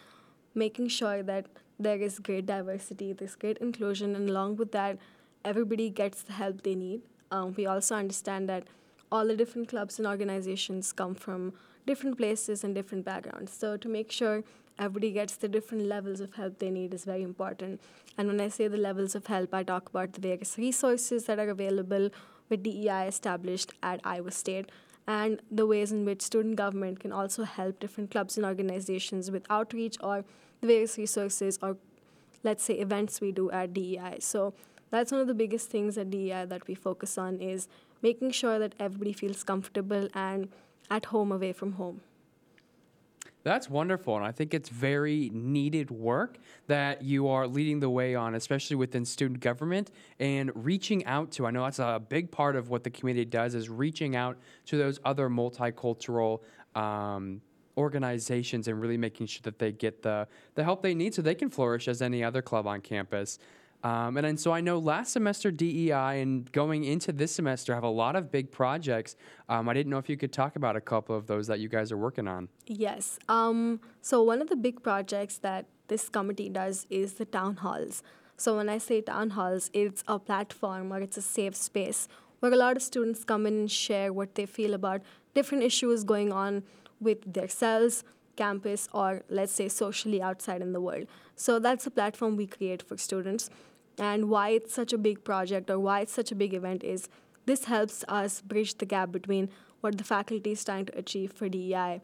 making sure that there is great diversity, there's great inclusion, and along with that, everybody gets the help they need. Um, we also understand that all the different clubs and organizations come from different places and different backgrounds. So to make sure everybody gets the different levels of help they need is very important. And when I say the levels of help, I talk about the various resources that are available with DEI established at Iowa State and the ways in which student government can also help different clubs and organizations with outreach or the various resources or let's say events we do at DEI. So that's one of the biggest things at DEI that we focus on is making sure that everybody feels comfortable and at home away from home. That's wonderful. And I think it's very needed work that you are leading the way on, especially within student government and reaching out to. I know that's a big part of what the community does is reaching out to those other multicultural um, organizations and really making sure that they get the, the help they need so they can flourish as any other club on campus. Um, and, and so I know last semester DEI and going into this semester have a lot of big projects. Um, I didn't know if you could talk about a couple of those that you guys are working on. Yes. Um, so one of the big projects that this committee does is the town halls. So when I say town halls, it's a platform or it's a safe space where a lot of students come in and share what they feel about different issues going on with themselves, campus, or let's say socially outside in the world. So that's a platform we create for students. And why it's such a big project or why it's such a big event is this helps us bridge the gap between what the faculty is trying to achieve for DEI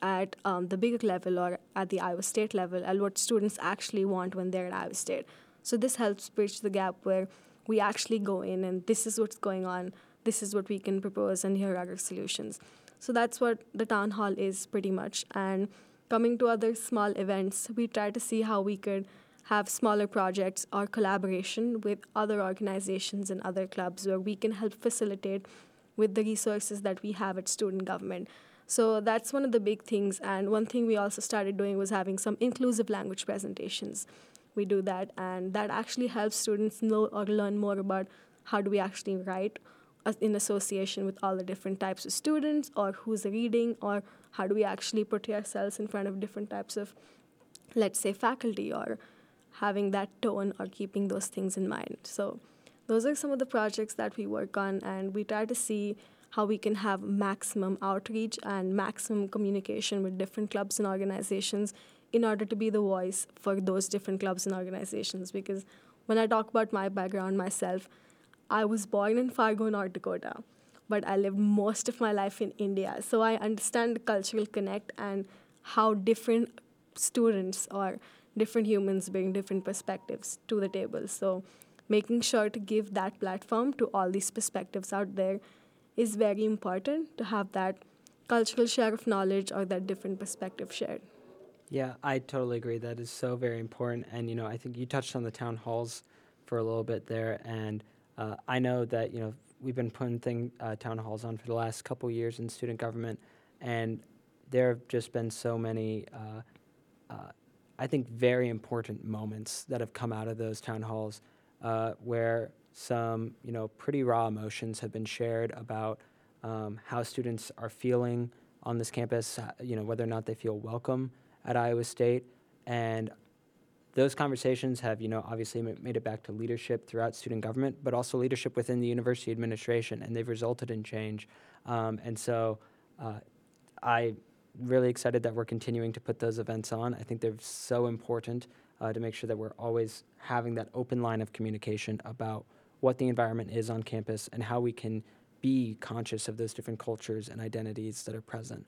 at um, the bigger level or at the Iowa State level and what students actually want when they're at Iowa State. So this helps bridge the gap where we actually go in and this is what's going on, this is what we can propose, and here are our solutions. So that's what the town hall is pretty much. And coming to other small events, we try to see how we could have smaller projects or collaboration with other organizations and other clubs where we can help facilitate with the resources that we have at student government. So that's one of the big things. And one thing we also started doing was having some inclusive language presentations. We do that, and that actually helps students know or learn more about how do we actually write in association with all the different types of students, or who's reading, or how do we actually put ourselves in front of different types of, let's say, faculty, or having that tone or keeping those things in mind. So those are some of the projects that we work on, and we try to see how we can have maximum outreach and maximum communication with different clubs and organizations in order to be the voice for those different clubs and organizations. Because when I talk about my background myself, I was born in Fargo, North Dakota, but I lived most of my life in India. So I understand the cultural connect and how different students or different humans bring different perspectives to the table. So making sure to give that platform to all these perspectives out there is very important to have that cultural share of knowledge or that different perspective shared. Yeah, I totally agree. That is so very important. And, you know, I think you touched on the town halls for a little bit there. And uh, I know that, you know, we've been putting thing, uh, town halls on for the last couple years in student government. And there have just been so many, uh, uh I think, very important moments that have come out of those town halls uh, where some, you know, pretty raw emotions have been shared about um, how students are feeling on this campus, you know, whether or not they feel welcome at Iowa State. And those conversations have, you know, obviously made it back to leadership throughout student government, but also leadership within the university administration, and they've resulted in change. Um, and so uh, I'm really excited that we're continuing to put those events on. I think they're so important uh, to make sure that we're always having that open line of communication about what the environment is on campus and how we can be conscious of those different cultures and identities that are present.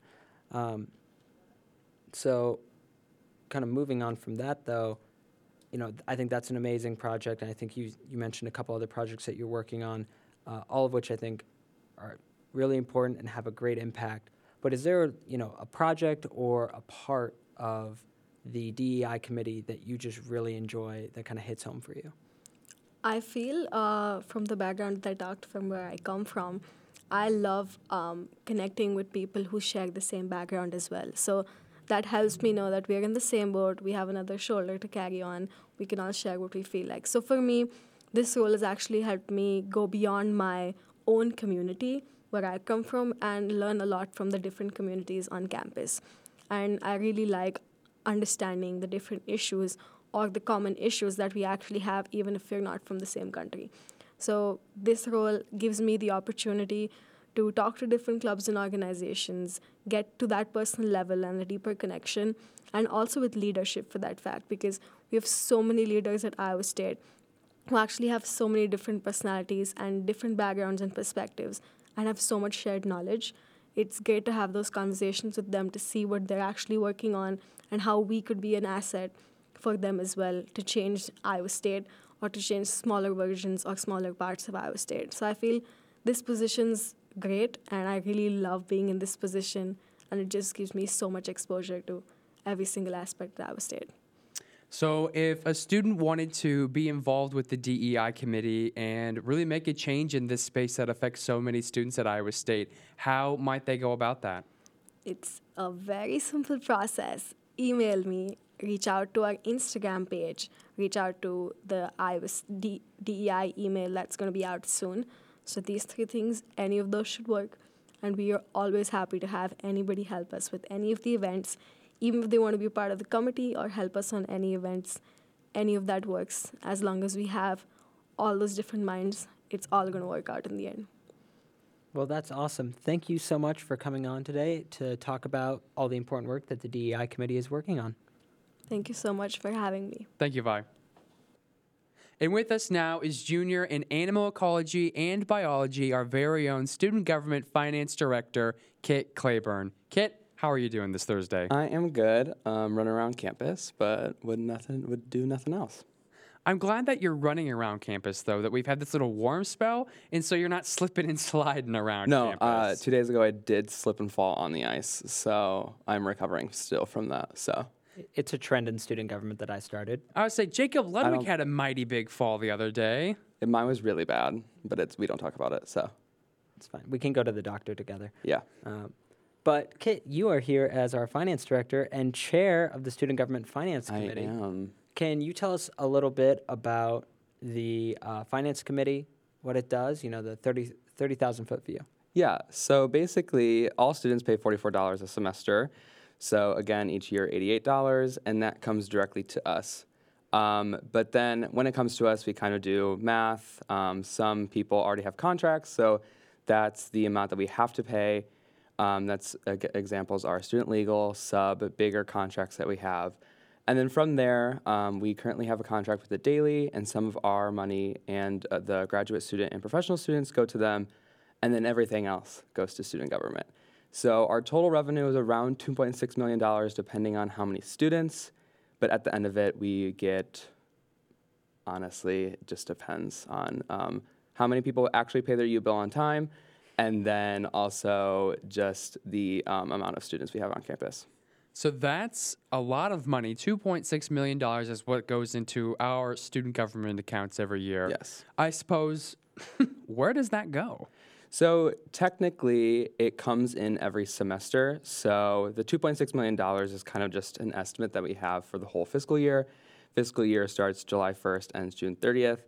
Um, so, kind of moving on from that, though, you know, I think that's an amazing project, and I think you you mentioned a couple other projects that you're working on, uh, all of which I think are really important and have a great impact. But is there, you know, a project or a part of the DEI committee that you just really enjoy that kind of hits home for you? I feel uh, from the background that I talked from where I come from, I love um, connecting with people who share the same background as well. So that helps me know that we're in the same boat, we have another shoulder to carry on, we can all share what we feel like. So for me, this role has actually helped me go beyond my own community where I come from and learn a lot from the different communities on campus. And I really like understanding the different issues or the common issues that we actually have, even if we're not from the same country. So, this role gives me the opportunity to talk to different clubs and organizations, get to that personal level and a deeper connection, and also with leadership for that fact, because we have so many leaders at Iowa State who actually have so many different personalities and different backgrounds and perspectives and have so much shared knowledge. It's great to have those conversations with them to see what they're actually working on and how we could be an asset for them as well to change Iowa State or to change smaller versions or smaller parts of Iowa State. So I feel this position's great and I really love being in this position and it just gives me so much exposure to every single aspect of Iowa State. So, if a student wanted to be involved with the DEI committee and really make a change in this space that affects so many students at Iowa State, how might they go about that? It's a very simple process. Email me, reach out to our Instagram page, reach out to the Iowa DEI email that's going to be out soon. So, these three things, any of those should work. And we are always happy to have anybody help us with any of the events even if they want to be part of the committee or help us on any events, any of that works. As long as we have all those different minds, it's all going to work out in the end. Well, that's awesome. Thank you so much for coming on today to talk about all the important work that the DEI committee is working on. Thank you so much for having me. Thank you, Vi. And with us now is junior in animal ecology and biology, our very own student government finance director, Kit Claiborne. Kit, how are you doing this Thursday? I am good. Um, running around campus, but would nothing would do nothing else. I'm glad that you're running around campus though. That we've had this little warm spell, and so you're not <laughs> slipping and sliding around. No, uh, two days ago I did slip and fall on the ice, so I'm recovering still from that. So it's a trend in student government that I started. I would say Jacob Ludwig had a mighty big fall the other day. And mine was really bad, but it's we don't talk about it, so it's fine. We can go to the doctor together. Yeah. Um, but Kit, you are here as our finance director and chair of the Student Government Finance Committee. I am. Can you tell us a little bit about the uh, Finance Committee, what it does, you know, the 30 30,000 foot view? Yeah, so basically, all students pay $44 a semester. So again, each year, $88, and that comes directly to us. Um, but then when it comes to us, we kind of do math. Um, some people already have contracts, so that's the amount that we have to pay. Um, that's uh, examples are student legal, sub, bigger contracts that we have. And then from there, um, we currently have a contract with the Daily, and some of our money and uh, the graduate student and professional students go to them, and then everything else goes to student government. So our total revenue is around $2.6 million, depending on how many students. But at the end of it, we get, honestly, it just depends on um, how many people actually pay their U bill on time, and then also just the um, amount of students we have on campus. So that's a lot of money. $2.6 million is what goes into our student government accounts every year. Yes. I suppose, <laughs> where does that go? So technically, it comes in every semester. So the $2.6 million is kind of just an estimate that we have for the whole fiscal year. Fiscal year starts July 1st, ends June 30th.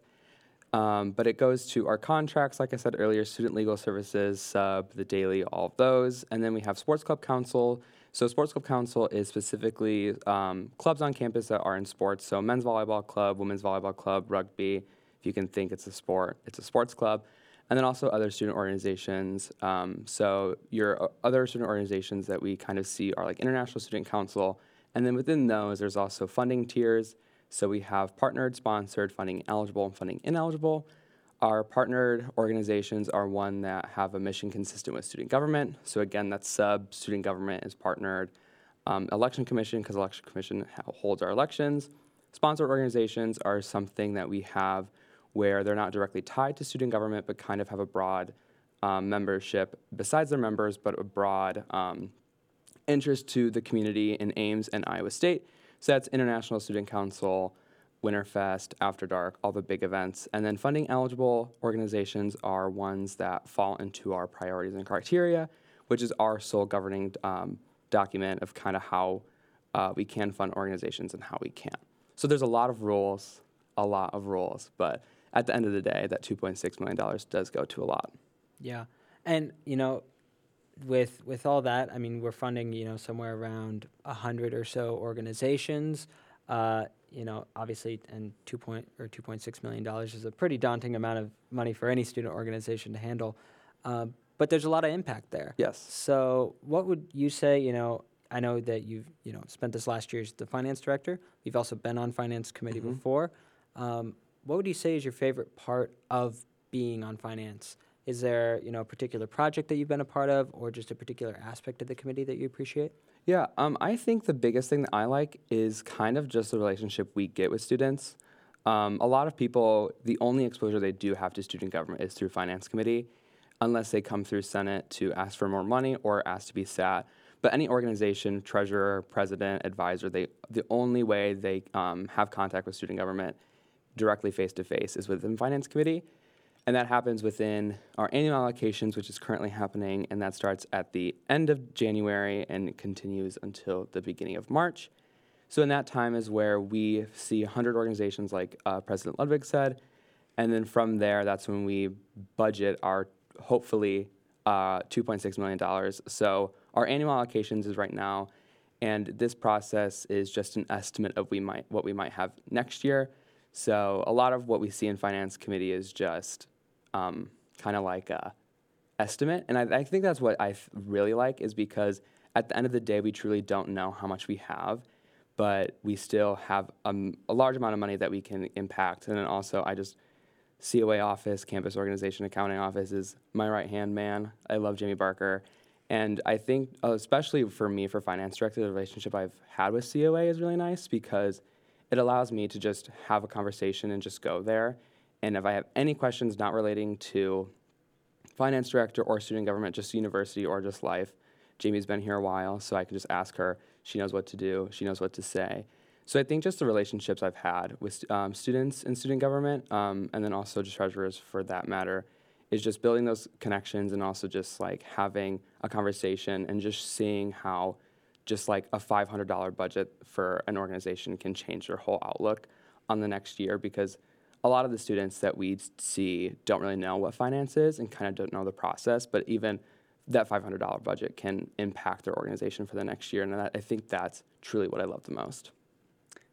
Um, but it goes to our contracts, like I said earlier, student legal services, sub, the daily, all of those. And then we have Sports Club Council. So, Sports Club Council is specifically um, clubs on campus that are in sports. So, men's volleyball club, women's volleyball club, rugby. If you can think it's a sport, it's a sports club. And then also other student organizations. Um, so, your uh, other student organizations that we kind of see are like International Student Council. And then within those, there's also funding tiers. So we have partnered, sponsored, funding eligible, and funding ineligible. Our partnered organizations are one that have a mission consistent with student government. So again, that's sub, student government is partnered. Um, election commission, because election commission holds our elections. Sponsored organizations are something that we have where they're not directly tied to student government, but kind of have a broad um, membership besides their members, but a broad um, interest to the community in Ames and Iowa State. So that's International Student Council, Winterfest, After Dark, all the big events. And then funding eligible organizations are ones that fall into our priorities and criteria, which is our sole governing um, document of kind of how uh, we can fund organizations and how we can't. So there's a lot of rules, a lot of rules, but at the end of the day, that $2.6 million does go to a lot. Yeah, and you know, with with all that, I mean, we're funding you know somewhere around a hundred or so organizations. Uh, you know, obviously, and two point or two point six million dollars is a pretty daunting amount of money for any student organization to handle. Uh, but there's a lot of impact there. Yes. So, what would you say? You know, I know that you've you know spent this last year as the finance director. You've also been on finance committee Mhm. before. Um, what would you say is your favorite part of being on finance? Is there you know a particular project that you've been a part of, or just a particular aspect of the committee that you appreciate? Yeah, um, I think the biggest thing that I like is kind of just the relationship we get with students. Um, a lot of people, the only exposure they do have to student government is through finance committee, unless they come through Senate to ask for more money or ask to be sat. But any organization, treasurer, president, advisor, they the only way they um, have contact with student government directly face to face is within finance committee. And that happens within our annual allocations, which is currently happening, and that starts at the end of January and continues until the beginning of March. So, in that time is where we see 100 organizations, like uh, President Ludwig said, and then from there, that's when we budget our hopefully uh, $2.6 million. So, our annual allocations is right now, and this process is just an estimate of we might what we might have next year. So, a lot of what we see in finance committee is just um, kind of like a estimate, and I, I think that's what I really like is because at the end of the day, we truly don't know how much we have, but we still have um, a large amount of money that we can impact. And then also, I just COA office, campus organization accounting office is my right hand man. I love Jamie Barker. And I think, uh, especially for me, for finance director, the relationship I've had with COA is really nice because it allows me to just have a conversation and just go there. And if I have any questions not relating to finance director or student government, just university or just life, Jamie's been here a while, so I can just ask her. She knows what to do, she knows what to say. So I think just the relationships I've had with um, students in student government, um, and then also just treasurers for that matter, is just building those connections and also just like having a conversation and just seeing how just like a $500 budget for an organization can change their whole outlook on the next year because a lot of the students that we see don't really know what finance is and kind of don't know the process, but even that $500 budget can impact their organization for the next year. And that, I think that's truly what I love the most.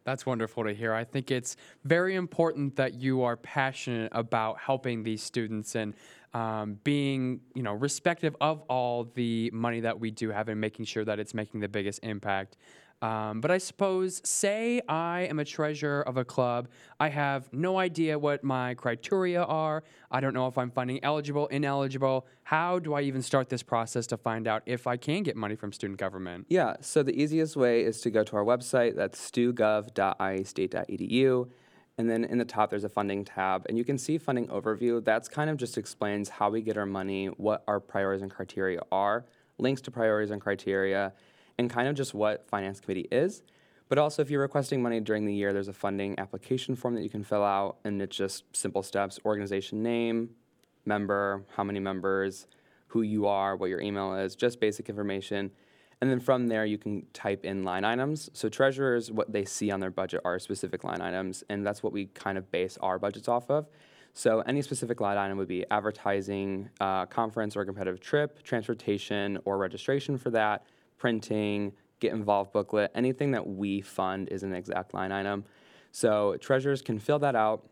That's wonderful to hear. I think it's very important that you are passionate about helping these students and um, being you know respective of all the money that we do have and making sure that it's making the biggest impact. Um, but I suppose, say I am a treasurer of a club, I have no idea what my criteria are. I don't know if I'm funding eligible, ineligible. How do I even start this process to find out if I can get money from student government? Yeah, so the easiest way is to go to our website. That's stugov.iastate.edu. And then in the top, there's a funding tab, and you can see funding overview. That's kind of just explains how we get our money, what our priorities and criteria are, links to priorities and criteria, and kind of just what finance committee is. But also, if you're requesting money during the year, there's a funding application form that you can fill out, and it's just simple steps: organization name, member, how many members, who you are, what your email is, just basic information. And then from there, you can type in line items. So treasurers, what they see on their budget are specific line items, and that's what we kind of base our budgets off of. So any specific line item would be advertising, uh, conference or competitive trip, transportation or registration for that, printing, get involved booklet, anything that we fund is an exact line item. So treasurers can fill that out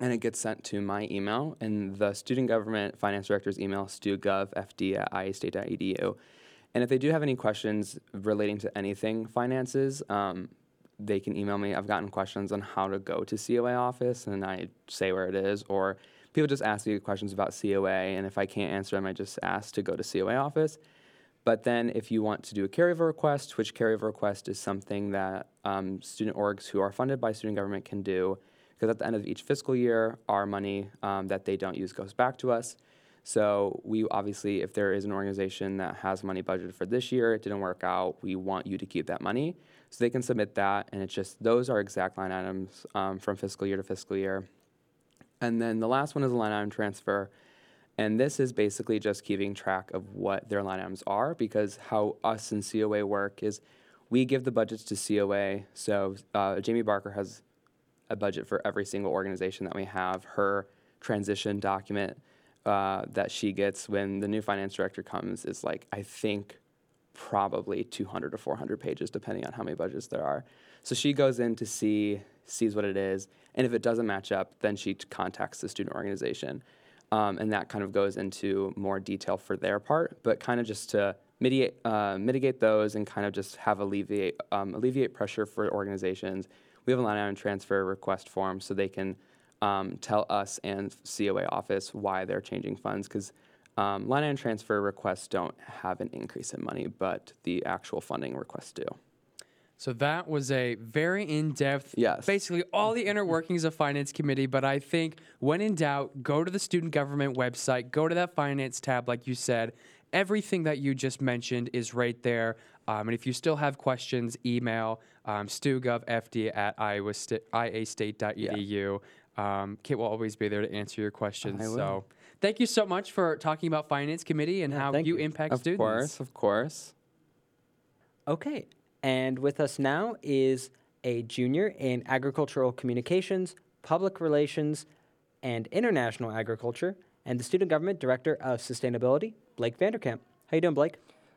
and it gets sent to my email and the student government finance director's email, stugovfd at iastate.edu. And if they do have any questions relating to anything finances, um, they can email me. I've gotten questions on how to go to COA office, and I say where it is. Or people just ask me questions about COA, and if I can't answer them, I just ask to go to COA office. But then, if you want to do a carryover request, which carryover request is something that um, student orgs who are funded by student government can do, because at the end of each fiscal year, our money um, that they don't use goes back to us. So we obviously, if there is an organization that has money budgeted for this year, it didn't work out, we want you to keep that money. So they can submit that, and it's just those are exact line items um, from fiscal year to fiscal year. And then the last one is a line item transfer. And this is basically just keeping track of what their line items are because how us and COA work is we give the budgets to COA. So uh, Jamie Barker has a budget for every single organization that we have. Her transition document uh, that she gets when the new finance director comes is like, I think, probably 200 to 400 pages, depending on how many budgets there are. So she goes in to see, sees what it is, and if it doesn't match up, then she contacts the student organization. Um, and that kind of goes into more detail for their part, but kind of just to mitigate, uh, mitigate those and kind of just have alleviate, um, alleviate pressure for organizations. We have a line item transfer request form so they can um, tell us and COA office why they're changing funds because um, line item transfer requests don't have an increase in money, but the actual funding requests do. So that was a very in-depth, Yes. basically all the inner workings of finance committee. But I think when in doubt, go to the student government website, go to that finance tab, like you said. Everything that you just mentioned is right there. Um, and if you still have questions, email um, stugovfd at iowa sta- iastate.edu. Um, Kit will always be there to answer your questions. I will. So thank you so much for talking about finance committee and Yeah, how you, you. impact Of students. Of course, of course. Okay, and with us now is a junior in agricultural communications, public relations, and international agriculture, and the student government director of sustainability, Blake Vanderkamp. How you doing, Blake?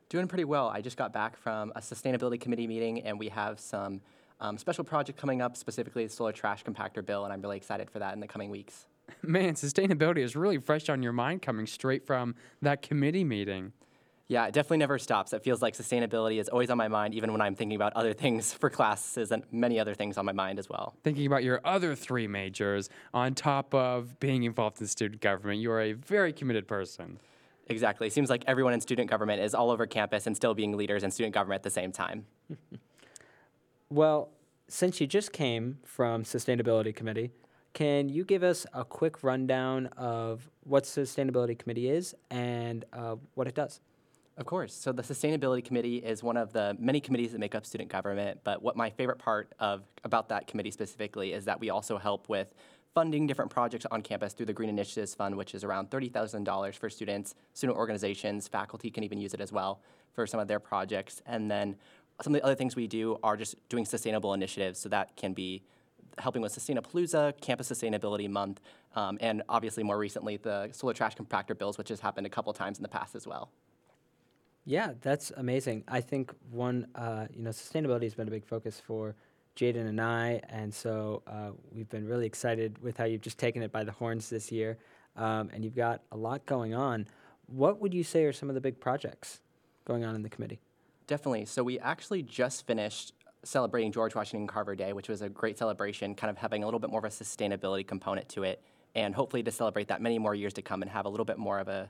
Doing pretty well. I just got back from a sustainability committee meeting, and we have some um, special project coming up, specifically the solar trash compactor bill, and I'm really excited for that in the coming weeks. Man, sustainability is really fresh on your mind coming straight from that committee meeting. Yeah, it definitely never stops. It feels like sustainability is always on my mind, even when I'm thinking about other <laughs> things for classes and many other things on my mind as well. Thinking about your other three majors on top of being involved in student government, you are a very committed person. Exactly. It seems like everyone in student government is all over campus and still being leaders in student government at the same time. <laughs> Well, since you just came from sustainability committee, can you give us a quick rundown of what sustainability committee is and uh, what it does? Of course. So the Sustainability Committee is one of the many committees that make up student government. But what my favorite part of about that committee specifically is that we also help with funding different projects on campus through the Green Initiatives Fund, which is around thirty thousand dollars for students, student organizations, faculty can even use it as well for some of their projects. And then some of the other things we do are just doing sustainable initiatives. So that can be helping with Sustainapalooza, Campus Sustainability Month, um, and obviously more recently the solar trash compactor bills, which has happened a couple times in the past as well. Yeah, that's amazing. I think one, uh, you know, sustainability has been a big focus for Jaden and I, and so uh, we've been really excited with how you've just taken it by the horns this year. um, and you've got a lot going on. What would you say are some of the big projects going on in the committee? Definitely. So we actually just finished celebrating George Washington Carver Day, which was a great celebration, kind of having a little bit more of a sustainability component to it, and hopefully to celebrate that many more years to come and have a little bit more of a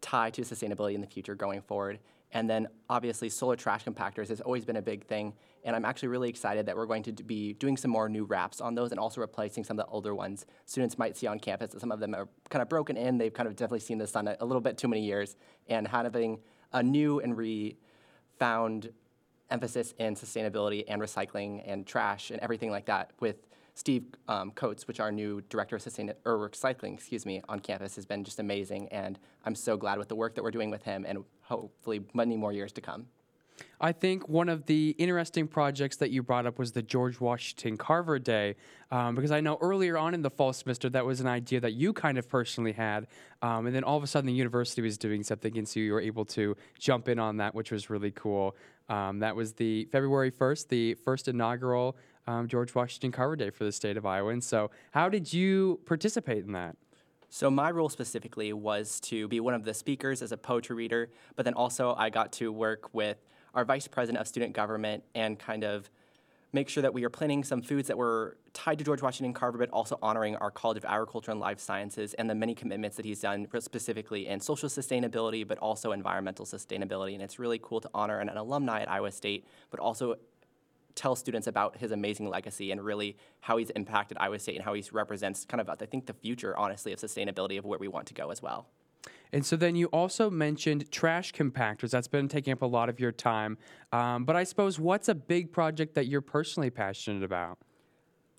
tie to sustainability in the future going forward. And then obviously solar trash compactors has always been a big thing, and I'm actually really excited that we're going to be doing some more new wraps on those and also replacing some of the older ones students might see on campus. That some of them are kind of broken in. They've kind of definitely seen the sun a, a little bit too many years, and having a new and re-found emphasis in sustainability and recycling and trash and everything like that with Steve um, Coates, which our new director of sustain or recycling, excuse me, on campus has been just amazing, and I'm so glad with the work that we're doing with him, and hopefully many more years to come. I think one of the interesting projects that you brought up was the George Washington Carver Day, um, because I know earlier on in the fall semester that was an idea that you kind of personally had, um, and then all of a sudden the university was doing something, and so you were able to jump in on that, which was really cool. Um, that was the February 1st, the first inaugural um, George Washington Carver Day for the state of Iowa. And so, how did you participate in that? So my role specifically was to be one of the speakers as a poetry reader, but then also I got to work with our vice president of student government and kind of make sure that we are planning some foods that were tied to George Washington Carver, but also honoring our College of Agriculture and Life Sciences and the many commitments that he's done specifically in social sustainability, but also environmental sustainability. And it's really cool to honor an, an alumni at Iowa State, but also tell students about his amazing legacy and really how he's impacted Iowa State and how he represents kind of, I think, the future, honestly, of sustainability of where we want to go as well. And so then you also mentioned trash compactors. That's been taking up a lot of your time. Um, but I suppose what's a big project that you're personally passionate about?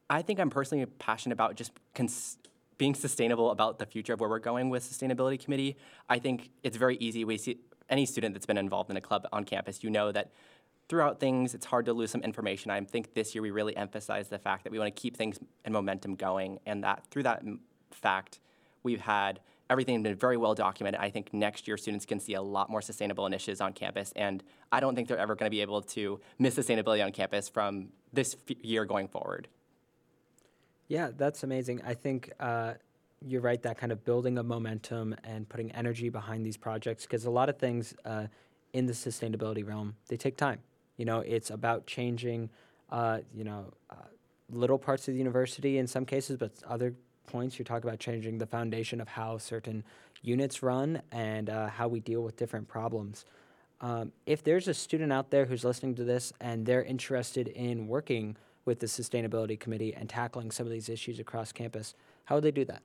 I think I'm personally passionate about just cons- being sustainable about the future of where we're going with sustainability committee. I think it's very easy. We see any student that's been involved in a club on campus, you know that throughout things, it's hard to lose some information. I think this year we really emphasized the fact that we want to keep things and momentum going, and that through that m- fact, we've had everything been very well documented. I think next year students can see a lot more sustainable initiatives on campus, and I don't think they're ever going to be able to miss sustainability on campus from this f- year going forward. Yeah, that's amazing. I think uh, you're right. That kind of building a momentum and putting energy behind these projects, because a lot of things uh, in the sustainability realm they take time. You know, it's about changing. Uh, you know, uh, little parts of the university in some cases, but other points you're talking about changing the foundation of how certain units run and uh, how we deal with different problems. Um, if there's a student out there who's listening to this and they're interested in working with the sustainability committee and tackling some of these issues across campus, how would they do that?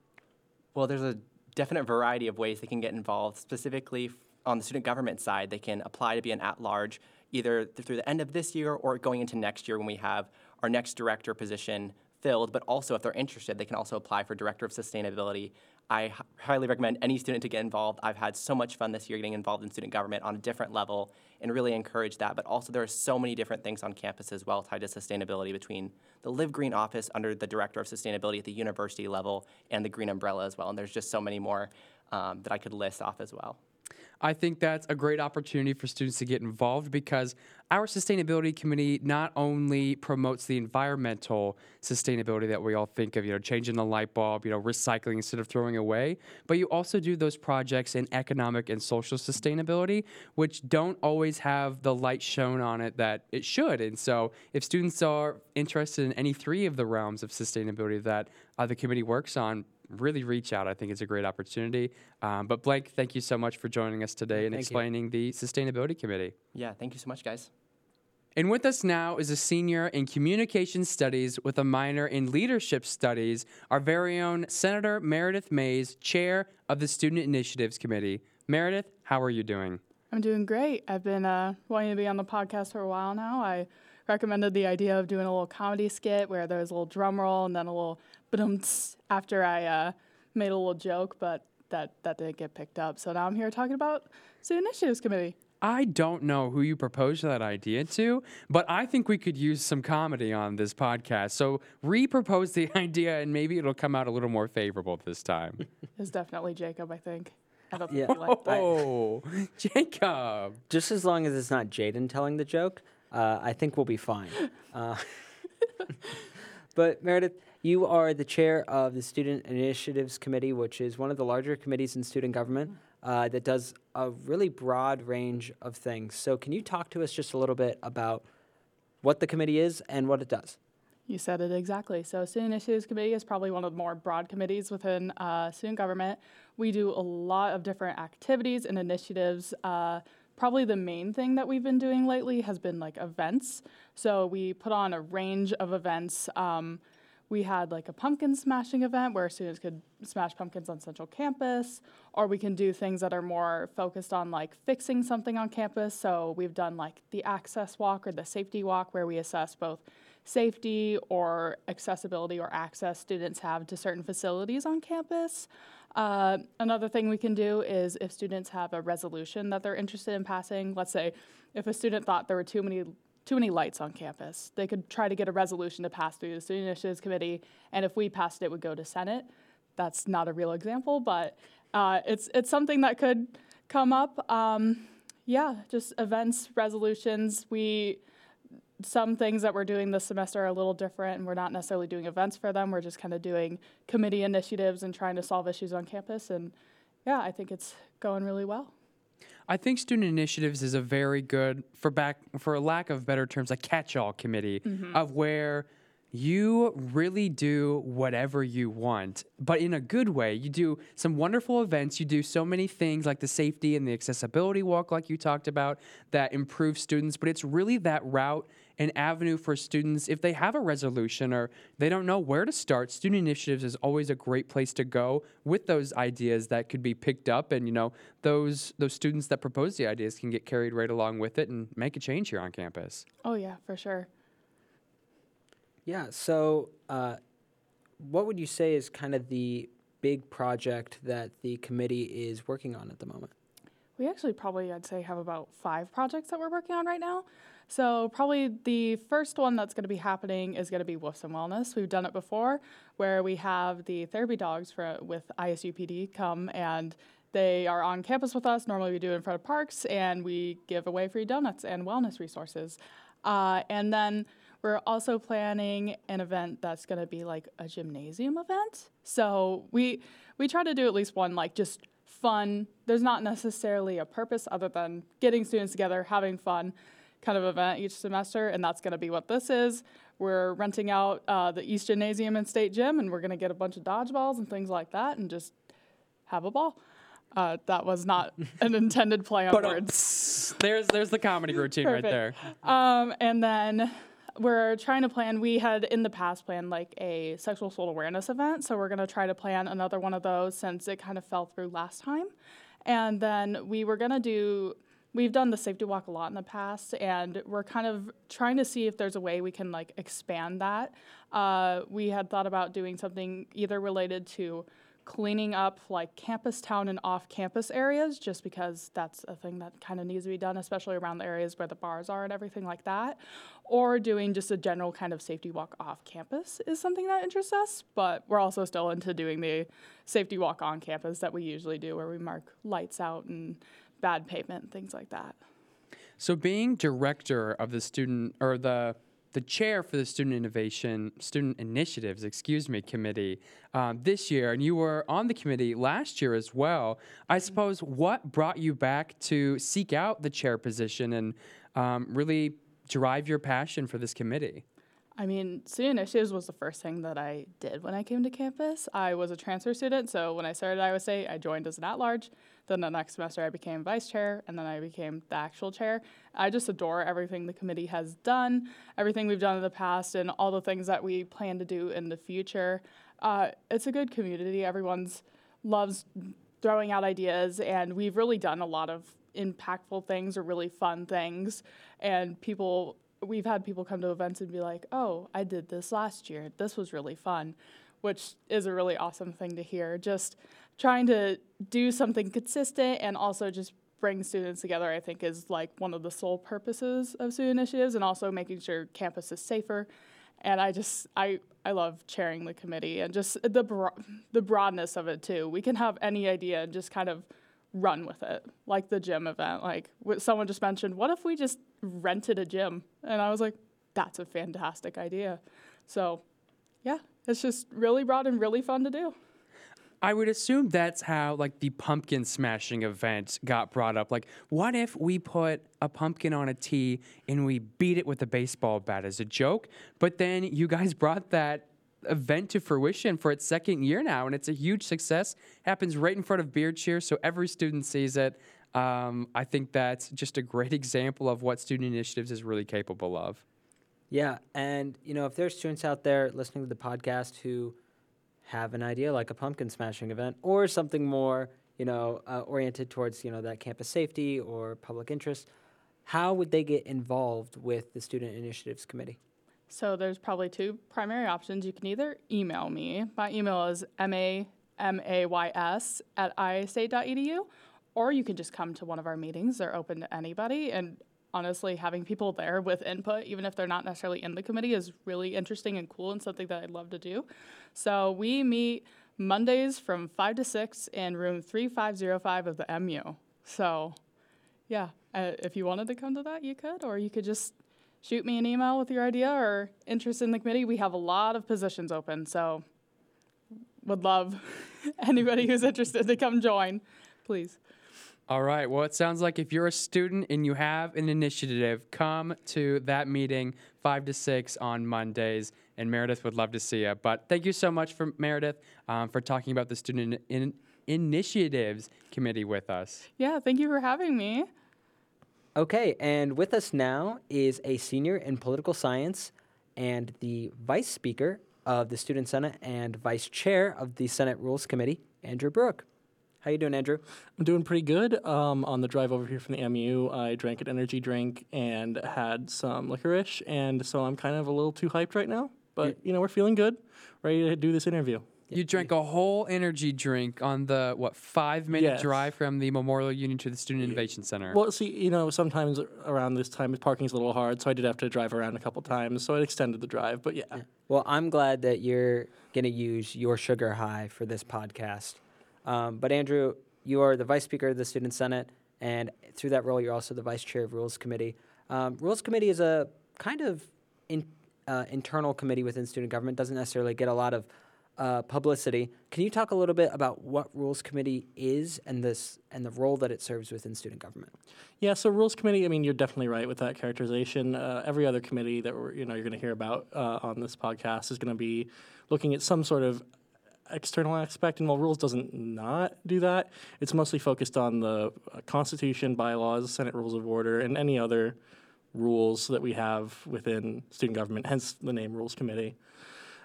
Well, there's a definite variety of ways they can get involved. Specifically, on the student government side, they can apply to be an at large either through the end of this year or going into next year when we have our next director position filled. But also, if they're interested, they can also apply for director of sustainability. I highly recommend any student to get involved. I've had so much fun this year getting involved in student government on a different level and really encourage that. But also, there are so many different things on campus as well tied to sustainability between the Live Green office under the director of sustainability at the university level and the Green Umbrella as well. And there's just so many more um, that I could list off as well. I think that's a great opportunity for students to get involved because our sustainability committee not only promotes the environmental sustainability that we all think of, you know, changing the light bulb, you know, recycling instead of throwing away, but you also do those projects in economic and social sustainability, which don't always have the light shown on it that it should. And so, if students are interested in any three of the realms of sustainability that uh, the committee works on, really reach out. I think it's a great opportunity. Um, but Blake, thank you so much for joining us today and thank you. explaining the Sustainability Committee. Yeah, thank you so much, guys. And with us now is a senior in communication studies with a minor in leadership studies, our very own Senator Meredith Mays, chair of the Student Initiatives Committee. Meredith, how are you doing? I'm doing great. I've been uh, wanting to be on the podcast for a while now. I recommended the idea of doing a little comedy skit where there's a little drum roll and then a little boom after I uh, made a little joke, but that, that didn't get picked up. So now I'm here talking about the Initiatives Committee. I don't know who you proposed that idea to, but I think we could use some comedy on this podcast. So re-propose the <laughs> idea, and maybe it'll come out a little more favorable this time. <laughs> It's definitely Jacob, I think. I don't Yeah. think he liked that. Oh, <laughs> Jacob! Just as long as it's not Jaden telling the joke, uh, I think we'll be fine. Uh, <laughs> but Meredith, You are the chair of the Student Initiatives Committee, which is one of the larger committees in student government uh, that does a really broad range of things. So, can you talk to us just a little bit about what the committee is and what it does? You said it exactly. So, Student Initiatives Committee is probably one of the more broad committees within uh, student government. We do a lot of different activities and initiatives. Uh, probably the main thing that we've been doing lately has been like events. So, we put on a range of events. Um, we had like a pumpkin smashing event where students could smash pumpkins on central campus or we can do things that are more focused on like fixing something on campus so we've done like the access walk or the safety walk where we assess both safety or accessibility or access students have to certain facilities on campus uh, another thing we can do is if students have a resolution that they're interested in passing let's say if a student thought there were too many too many lights on campus. They could try to get a resolution to pass through the Student Initiatives Committee, and if we passed it, it would go to Senate. That's not a real example, but uh, it's it's something that could come up. Um, yeah, just events, resolutions. We some things that we're doing this semester are a little different, and we're not necessarily doing events for them. We're just kind of doing committee initiatives and trying to solve issues on campus. And yeah, I think it's going really well. I think student initiatives is a very good, for back for a lack of better terms, a catch-all committee mm-hmm. of where you really do whatever you want, but in a good way. You do some wonderful events. You do so many things like the safety and the accessibility walk, like you talked about, that improve students. But it's really that route and avenue for students if they have a resolution or they don't know where to start. Student initiatives is always a great place to go with those ideas that could be picked up, and you know those those students that propose the ideas can get carried right along with it and make a change here on campus. Oh yeah, for sure. Yeah. So, uh, what would you say is kind of the big project that the committee is working on at the moment? We actually probably, I'd say, have about five projects that we're working on right now. So, probably the first one that's going to be happening is going to be Woofs and Wellness. We've done it before where we have the therapy dogs for, with ISUPD come and they are on campus with us. Normally, we do it in front of parks and we give away free donuts and wellness resources. Uh, and then we're also planning an event that's going to be like a gymnasium event. So we we try to do at least one like just fun. There's not necessarily a purpose other than getting students together, having fun kind of event each semester, and that's going to be what this is. We're renting out uh, the East Gymnasium and State Gym, and we're going to get a bunch of dodgeballs and things like that, and just have a ball. Uh, that was not <laughs> an intended play on But words. there's there's the comedy routine right there. Um, and then we're trying to plan. We had in the past planned like a sexual assault awareness event, so we're gonna try to plan another one of those since it kind of fell through last time. And then we were gonna do. We've done the safety walk a lot in the past, and we're kind of trying to see if there's a way we can like expand that. Uh, we had thought about doing something either related to cleaning up like campus town and off campus areas just because that's a thing that kind of needs to be done especially around the areas where the bars are and everything like that. Or doing just a general kind of safety walk off campus is something that interests us but we're also still into doing the safety walk on campus that we usually do where we mark lights out and bad pavement things like that. So being director of the student or the the chair for the student innovation student initiatives excuse me committee um, this year and you were on the committee last year as well. I suppose what brought you back to seek out the chair position and um, really drive your passion for this committee I mean, student initiatives was the first thing that I did when I came to campus. I was a transfer student, so when I started Iowa State, I joined as an at-large. Then the next semester, I became vice chair, and then I became the actual chair. I just adore everything the committee has done, everything we've done in the past, and all the things that we plan to do in the future. Uh, it's a good community. Everyone's loves throwing out ideas, and we've really done a lot of impactful things or really fun things, and people we've had people come to events and be like, "Oh, I did this last year. This was really fun," which is a really awesome thing to hear. Just trying to do something consistent and also just bring students together, I think, is like one of the sole purposes of student initiatives, and also making sure campus is safer. And I just I I love chairing the committee and just the bro- the broadness of it too. We can have any idea and just kind of run with it, like the gym event. Like someone just mentioned, what if we just rented a gym? And I was like, that's a fantastic idea. So, yeah, it's just really broad and really fun to do. I would assume that's how like the pumpkin smashing event got brought up. Like, what if we put a pumpkin on a tee and we beat it with a baseball bat as a joke? But then you guys brought that event to fruition for its second year now, and it's a huge success. Happens right in front of Beardshear, so every student sees it. Um, I think that's just a great <laughs> example of what student initiatives is really capable of. Yeah, and you know, if there's students out there listening to the podcast who have an idea like a pumpkin smashing event or something more, you know, uh, oriented towards you know that campus safety or public interest, how would they get involved with the student initiatives committee? So there's probably two primary options. You can either email me. My email is m-a-m-a-y-s at iastate.edu, or you can just come to one of our meetings. They're open to anybody, and honestly, having people there with input, even if they're not necessarily in the committee, is really interesting and cool and something that I'd love to do. So we meet Mondays from 5 to 6 in room 3505 of the MU. So, yeah, uh, if you wanted to come to that, you could, or you could just shoot me an email with your idea or interest in the committee. We have a lot of positions open, so would love <laughs> anybody who's interested to come join, please. All right. Well, it sounds like if you're a student and you have an initiative, come to that meeting five to six on Mondays. And Meredith would love to see you. But thank you so much for Meredith um, for talking about the student in- initiatives committee with us. Yeah, thank you for having me. Okay, and with us now is a senior in political science and the vice speaker of the Student Senate and vice chair of the Senate Rules Committee, Andrew Brook. How you doing, Andrew? I'm doing pretty good. Um, on the drive over here from the MU, I drank an energy drink and had some licorice, and so I'm kind of a little too hyped right now. But you know, we're feeling good, ready to do this interview. You drank a whole energy drink on the what five minute Yes. drive from the Memorial Union to the Student Innovation Center. Well, see, you know, sometimes around this time, parking's a little hard, so I did have to drive around a couple times, so it extended the drive. But yeah, Well, I'm glad that you're going to use your sugar high for this podcast. Um, but, Andrew, you are the vice speaker of the Student Senate, and through that role, you're also the vice chair of Rules Committee. Um, Rules Committee is a kind of in, uh, internal committee within student government, doesn't necessarily get a lot of uh, publicity. Can you talk a little bit about what Rules Committee is and this and the role that it serves within student government? Yeah, so rules committee. I mean, you're definitely right with that characterization. Uh, every other committee that we're, you know you're going to hear about uh, on this podcast is going to be looking at some sort of external aspect, and while rules doesn't not do that, it's mostly focused on the uh, Constitution, bylaws, Senate Rules of Order, and any other rules that we have within student government. Hence the name Rules Committee.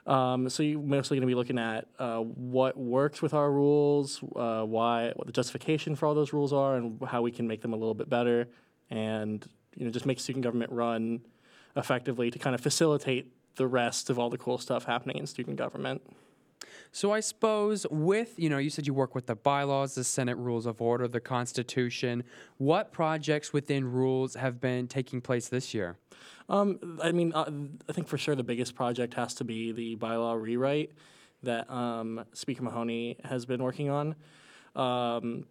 Um, so you're mostly going to be looking at uh, what works with our rules, uh, why, what the justification for all those rules are, and how we can make them a little bit better, and you know just make student government run effectively to kind of facilitate the rest of all the cool stuff happening in student government. So I suppose with, you know, you said you work with the bylaws, the Senate Rules of Order, the Constitution. What projects within rules have been taking place this year? Um, I mean, uh, I think for sure the biggest project has to be the bylaw rewrite that um, Speaker Mahoney has been working on. Um,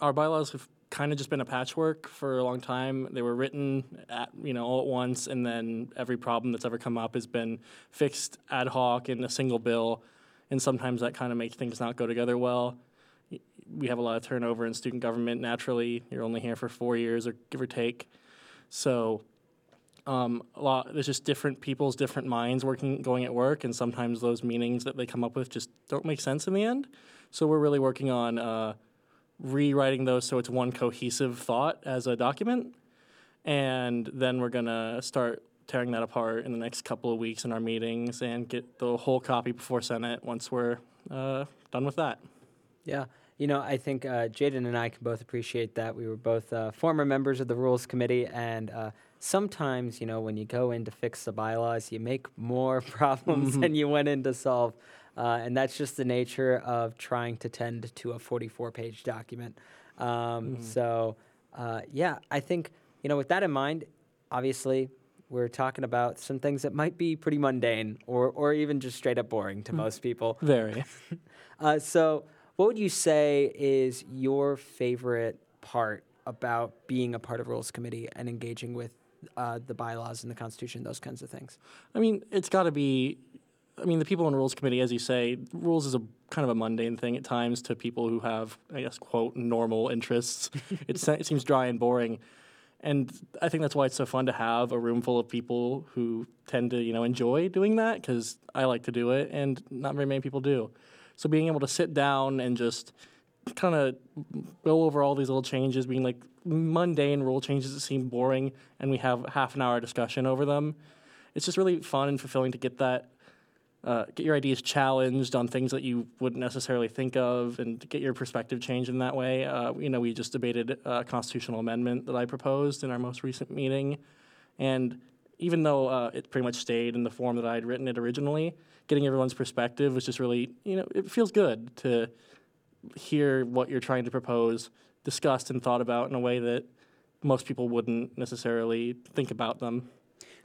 our bylaws have kind of just been a patchwork for a long time. They were written at, you know all at once, and then every problem that's ever come up has been fixed ad hoc in a single bill, and sometimes that kind of makes things not go together well. We have a lot of turnover in student government. Naturally, you're only here for four years, or give or take. So um, a lot there's just different people's different minds working going at work and sometimes those meanings that they come up with just don't make sense in the end so we're really working on uh, rewriting those so it's one cohesive thought as a document and then we're going to start tearing that apart in the next couple of weeks in our meetings and get the whole copy before senate once we're uh, done with that Yeah. You know, I think uh, Jaden and I can both appreciate that. We were both uh, former members of the Rules Committee, and uh, sometimes, you know, when you go in to fix the bylaws, you make more <laughs> problems than you went in to solve. Uh, and that's just the nature of trying to tend to a 44 page document. Um, So, uh, yeah, I think, you know, with that in mind, obviously, we're talking about some things that might be pretty mundane or, or even just straight up boring to most people. very <laughs> Uh, so, what would you say is your favorite part about being a part of Rules Committee and engaging with uh, the bylaws and the Constitution, those kinds of things? I mean, it's got to be I mean, the people in rules committee, as you say, rules is a kind of a mundane thing at times to people who have, I guess, quote, normal interests. <laughs> it, se- it seems dry and boring. And I think that's why it's so fun to have a room full of people who tend to, you know, enjoy doing that because I like to do it and not very many people do. So being able to sit down and just kind of go over all these little changes, being like mundane rule changes that seem boring, and we have half an hour discussion over them. It's just really fun and fulfilling to get that, uh, get your ideas challenged on things that you wouldn't necessarily think of, and get your perspective changed in that way. Uh, you know, we just debated a constitutional amendment that I proposed in our most recent meeting, and even though uh, it pretty much stayed in the form that I had written it originally, getting everyone's perspective was just really, you know, it feels good to hear what you're trying to propose discussed and thought about in a way that most people wouldn't necessarily think about them.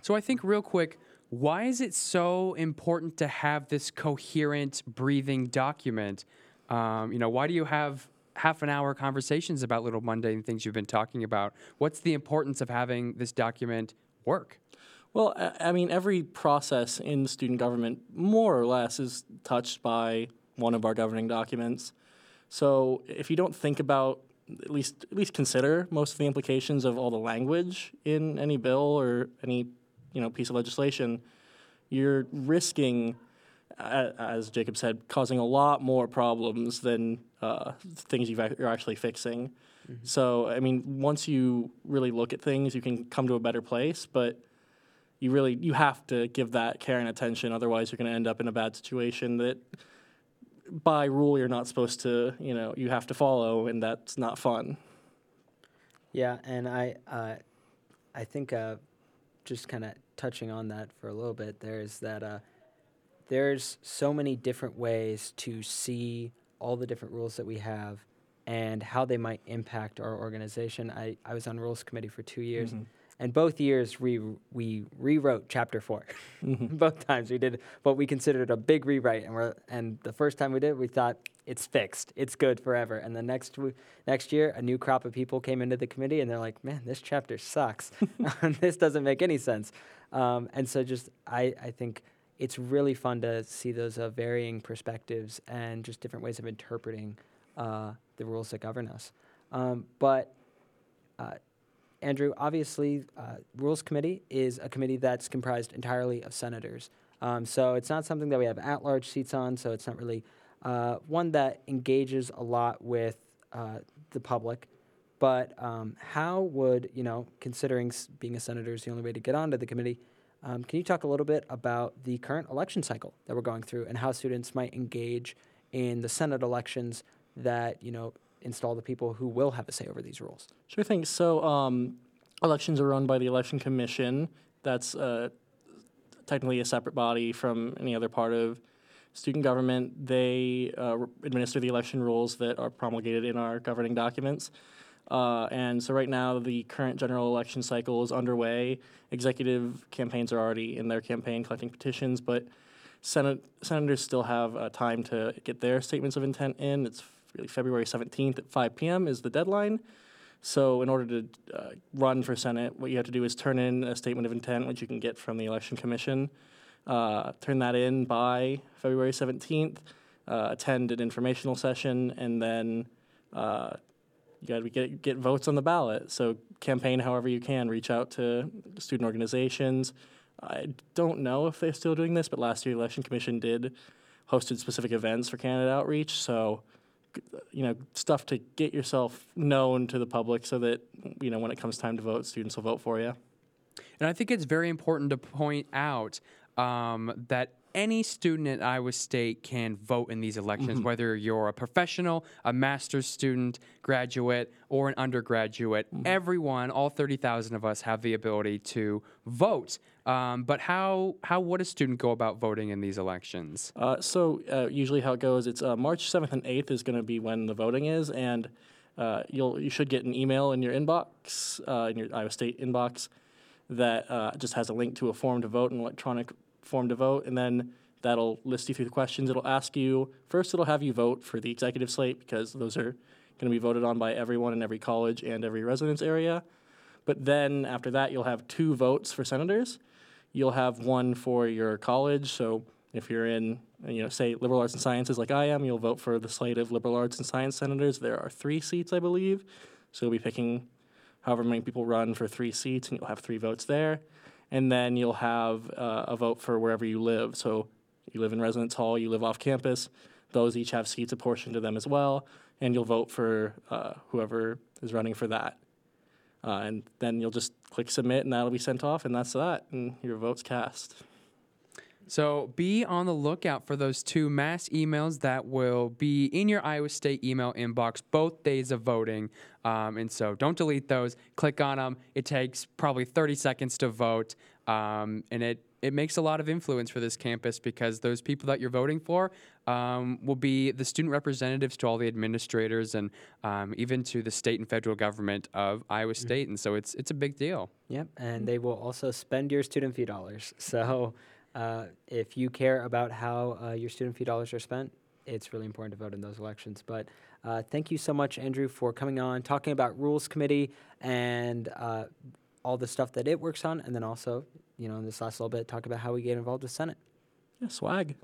So I think real quick, why is it so important to have this coherent, breathing document? Um, you know, why do you have half an hour conversations about little mundane things you've been talking about? What's the importance of having this document work? Well, I I mean, every process in student government, more or less, is touched by one of our governing documents. So if you don't think about, at least at least consider most of the implications of all the language in any bill or any, you know, piece of legislation, you're risking, as Jacob said, causing a lot more problems than uh, things you've, you're actually fixing. So I mean, once you really look at things, you can come to a better place, but you really you have to give that care and attention otherwise you're going to end up in a bad situation that by rule you're not supposed to you know you have to follow and that's not fun Yeah, and I, uh, I think uh, just kind of touching on that for a little bit, there's that uh, there's so many different ways to see all the different rules that we have and how they might impact our organization. I, I was on rules committee for two years, and both years we we rewrote chapter 4 <laughs> both times we did what we considered a big rewrite, and we're and the first time we did, we thought it's fixed, it's good forever. And the next w- next year, a new crop of people came into the committee, and they're like, "Man, this chapter sucks. <laughs> this doesn't make any sense." Um, and so, just I I think it's really fun to see those uh, varying perspectives and just different ways of interpreting uh, the rules that govern us. Um, but uh, Andrew, obviously, uh, Rules Committee is a committee that's comprised entirely of senators. Um, so it's not something that we have at large seats on, so it's not really uh, one that engages a lot with uh, the public. But um, how would, you know, considering being a senator is the only way to get onto the committee, um, can you talk a little bit about the current election cycle that we're going through and how students might engage in the Senate elections that, you know, install the people who will have a say over these rules? sure thing so um, elections are run by the election commission that's uh, technically a separate body from any other part of student government they uh, administer the election rules that are promulgated in our governing documents Uh, and so right now, the current general election cycle is underway. Executive campaigns are already in their campaign collecting petitions, but Senate senators still have uh, time to get their statements of intent in. It's really February 17th at 5 p.m. is the deadline. So in order to uh, run for Senate, what you have to do is turn in a statement of intent, which you can get from the Election Commission. Uh, turn that in by February 17th. Uh, attend an informational session, and then uh, you got to get get votes on the ballot. So campaign however you can. Reach out to student organizations. I don't know if they're still doing this, but last year the election commission did hosted specific events for candidate outreach. So you know stuff to get yourself known to the public, so that you know when it comes time to vote, students will vote for you. And I think it's very important to point out um, that any student at Iowa State can vote in these elections, whether you're a professional, a master's student, graduate, or an undergraduate. Everyone, all 30,000 of us, have the ability to vote. Um, but how, how would a student go about voting in these elections? Uh, so uh, usually how it goes, it's uh, March seventh and eighth is going to be when the voting is, and uh, you'll you should get an email in your inbox, uh, in your Iowa State inbox, that uh, just has a link to a form to vote, an electronic form to vote, and then that'll list you through the questions. It'll ask you first. It'll have you vote for the executive slate because those are going to be voted on by everyone in every college and every residence area. But then after that, you'll have two votes for senators. You'll have one for your college. So If you're in, you know, say liberal arts and sciences like I am, you'll vote for the slate of liberal arts and science senators. There are three seats, I believe. So you'll be picking however many people run for three seats, and you'll have three votes there. And then you'll have uh, a vote for wherever you live. So you live in residence hall, you live off campus. Those each have seats apportioned to them as well, and you'll vote for uh, whoever is running for that. Uh, and then you'll just click submit, and that'll be sent off, and that's that, and your vote's cast. So be on the lookout for those two mass emails that will be in your Iowa State email inbox both days of voting. Um, and so don't delete those. Click on them. It takes probably 30 seconds to vote, um, and it it makes a lot of influence for this campus because those people that you're voting for um, will be the student representatives to all the administrators and um, even to the state and federal government of Iowa State. And so it's it's a big deal. Yep, and they will also spend your student fee dollars. So uh, if you care about how uh, your student fee dollars are spent, it's really important to vote in those elections. But uh, thank you so much, Andrew, for coming on, talking about Rules Committee and uh, all the stuff that it works on, and then also, you know, in this last little bit, talk about how we get involved with Senate. Yeah, swag.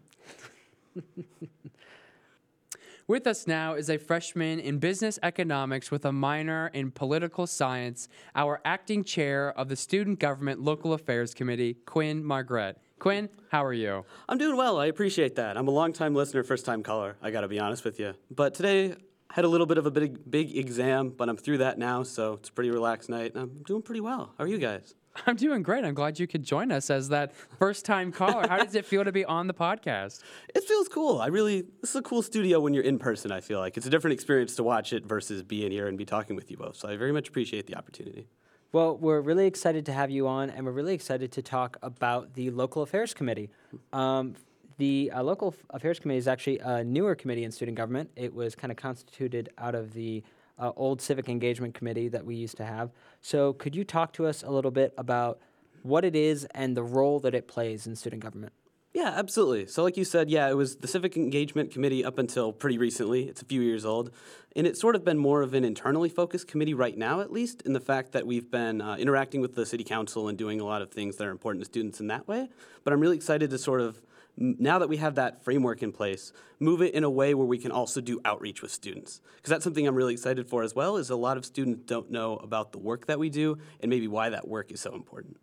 With us now is a freshman in business economics with a minor in political science, our acting chair of the Student Government Local Affairs Committee, Quinn Margaret. Quinn, how are you? I'm doing well. I appreciate that. I'm a long-time listener, first-time caller. I got to be honest with you. But today I had a little bit of a big, big exam, but I'm through that now, so it's a pretty relaxed night. I'm doing pretty well. How are you guys? <laughs> I'm doing great. I'm glad you could join us as that first time caller. How does it feel to be on the podcast? <laughs> It feels cool. I really, this is a cool studio when you're in person, I feel like. It's a different experience to watch it versus be in here and be talking with you both. So I very much appreciate the opportunity. Well, we're really excited to have you on, and we're really excited to talk about the Local Affairs Committee. Um, the uh, Local Affairs Committee is actually a newer committee in student government. It was kind of constituted out of the uh, old Civic Engagement Committee that we used to have. So, could you talk to us a little bit about what it is and the role that it plays in student government? Yeah, absolutely. So, like you said, yeah, it was the Civic Engagement Committee up until pretty recently. It's a few years old. And it's sort of been more of an internally focused committee right now, at least, in the fact that we've been uh, interacting with the City Council and doing a lot of things that are important to students in that way. But I'm really excited to sort of, now that we have that framework in place, move it in a way where we can also do outreach with students. Because that's something I'm really excited for as well, is a lot of students don't know about the work that we do and maybe why that work is so important.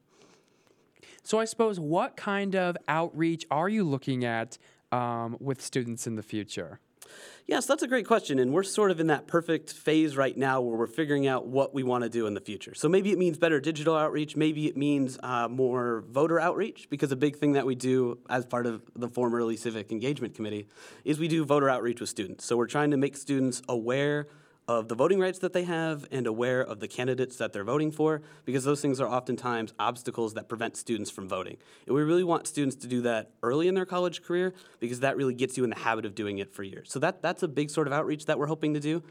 So, I suppose, what kind of outreach are you looking at um, with students in the future? Yes, that's a great question. And we're sort of in that perfect phase right now where we're figuring out what we want to do in the future. So maybe it means better digital outreach. Maybe it means uh, more voter outreach, because a big thing that we do as part of the formerly Civic Engagement Committee is we do voter outreach with students. So we're trying to make students aware of the voting rights that they have and aware of the candidates that they're voting for because those things are oftentimes obstacles that prevent students from voting. And we really want students to do that early in their college career because that really gets you in the habit of doing it for years. So that, that's a big sort of outreach that we're hoping to do.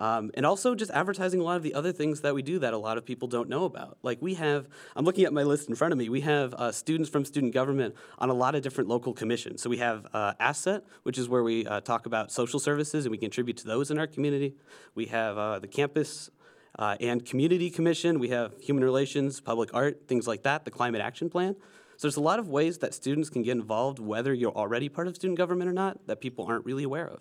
Um, and also just advertising a lot of the other things that we do that a lot of people don't know about. Like we have, I'm looking at my list in front of me, we have uh, students from student government on a lot of different local commissions. So we have uh, Asset, which is where we uh, talk about social services and we contribute to those in our community. We have uh, the campus uh, and community commission. We have human relations, public art, things like that, the climate action plan. So there's a lot of ways that students can get involved, whether you're already part of student government or not, that people aren't really aware of.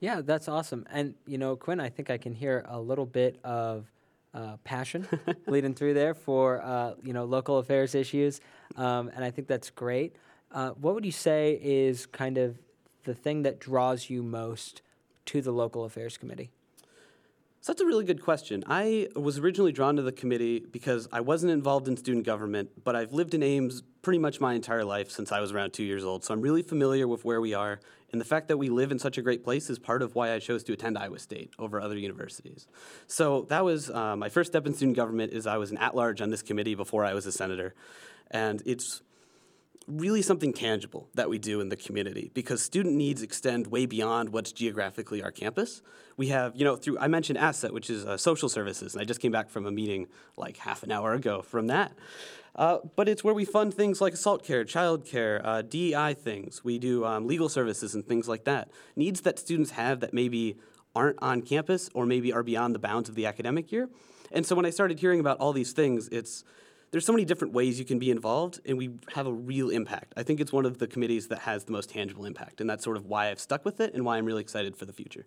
Yeah, that's awesome. And, you know, Quinn, I think I can hear a little bit of uh, passion <laughs> leading through there for, uh, you know, local affairs issues. Um, and I think that's great. Uh, what would you say is kind of the thing that draws you most to the local affairs committee? So that's a really good question. I was originally drawn to the committee because I wasn't involved in student government, but I've lived in Ames pretty much my entire life since I was around two years old. So I'm really familiar with where we are. And the fact that we live in such a great place is part of why I chose to attend Iowa State over other universities. So that was uh, my first step in student government is I was an at-large on this committee before I was a senator. And it's really something tangible that we do in the community because student needs extend way beyond what's geographically our campus. We have, you know, through I mentioned Asset, which is uh, social services, and I just came back from a meeting like half an hour ago from that. Uh, but it's where we fund things like assault care, child care, uh, DEI things. We do um, legal services and things like that. Needs that students have that maybe aren't on campus or maybe are beyond the bounds of the academic year. And so when I started hearing about all these things, it's there's so many different ways you can be involved, and we have a real impact. I think it's one of the committees that has the most tangible impact, and that's sort of why I've stuck with it and why I'm really excited for the future.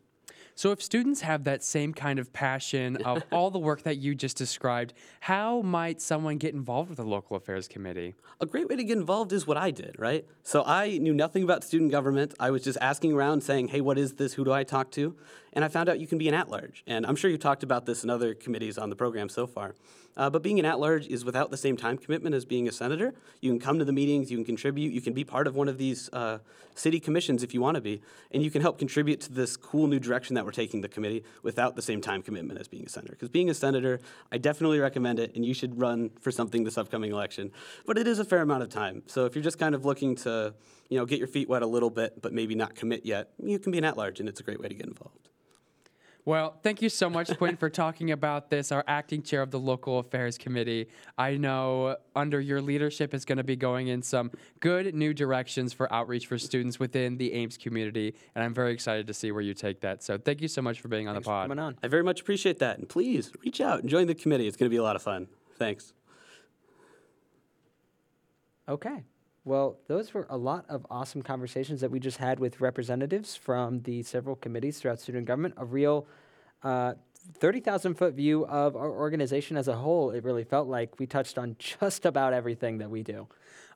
So, if students have that same kind of passion <laughs> of all the work that you just described, how might someone get involved with the local affairs committee? A great way to get involved is what I did, right? So I knew nothing about student government. I was just asking around saying, hey, what is this? Who do I talk to? And I found out you can be an at large. And I'm sure you've talked about this in other committees on the program so far. Uh, but being an at large is without the same time commitment as being a senator. You can come to the meetings, you can contribute, you can be part of one of these uh, city commissions if you want to be, and you can help contribute to this cool new direction that we're taking the committee without the same time commitment as being a senator. Because being a senator, I definitely recommend it, and you should run for something this upcoming election. But it is a fair amount of time. So if you're just kind of looking to, you know, get your feet wet a little bit, but maybe not commit yet, you can be an at large, and it's a great way to get involved. Well, thank you so much, Quinn, for talking about this, our acting chair of the Local Affairs Committee. I know under your leadership is going to be going in some good new directions for outreach for students within the Ames community, and I'm very excited to see where you take that. So thank you so much for being on Thanks the for pod. coming on. I very much appreciate that. And please reach out and join the committee. It's going to be a lot of fun. Thanks. Okay. Well, those were a lot of awesome conversations that we just had with representatives from the several committees throughout student government. A real uh, 30,000 foot view of our organization as a whole. It really felt like we touched on just about everything that we do.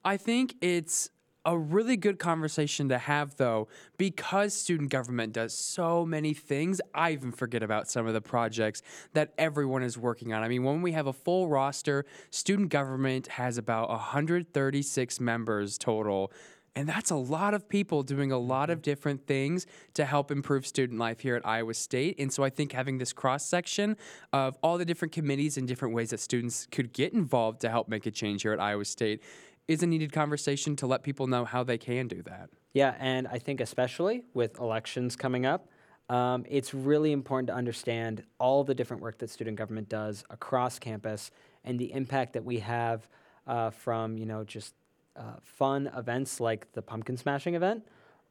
I think it's a really good conversation to have, though, because student government does so many things. I even forget about some of the projects that everyone is working on. I mean, when we have a full roster, student government has about 136 members total. And that's a lot of people doing a lot of mm-hmm. different things to help improve student life here at Iowa State. And so I think having this cross section of all the different committees and different ways that students could get involved to help make a change here at Iowa State is a needed conversation to let people know how they can do that. Yeah, and I think especially with elections coming up, um, it's really important to understand all the different work that student government does across campus and the impact that we have uh, from you know just uh, fun events like the pumpkin smashing event,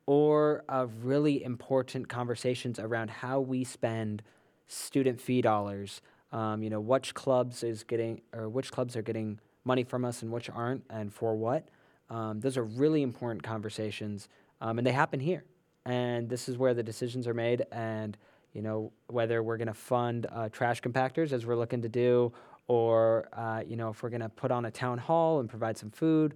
or uh, really important conversations around how we spend student fee dollars. Um, you know, which clubs is getting or which clubs are getting money from us and which aren't, and for what. Um, those are really important conversations, um, and they happen here. And this is where the decisions are made. And you know, whether we're going to fund uh, trash compactors as we're looking to do, or uh, you know, if we're going to put on a town hall and provide some food,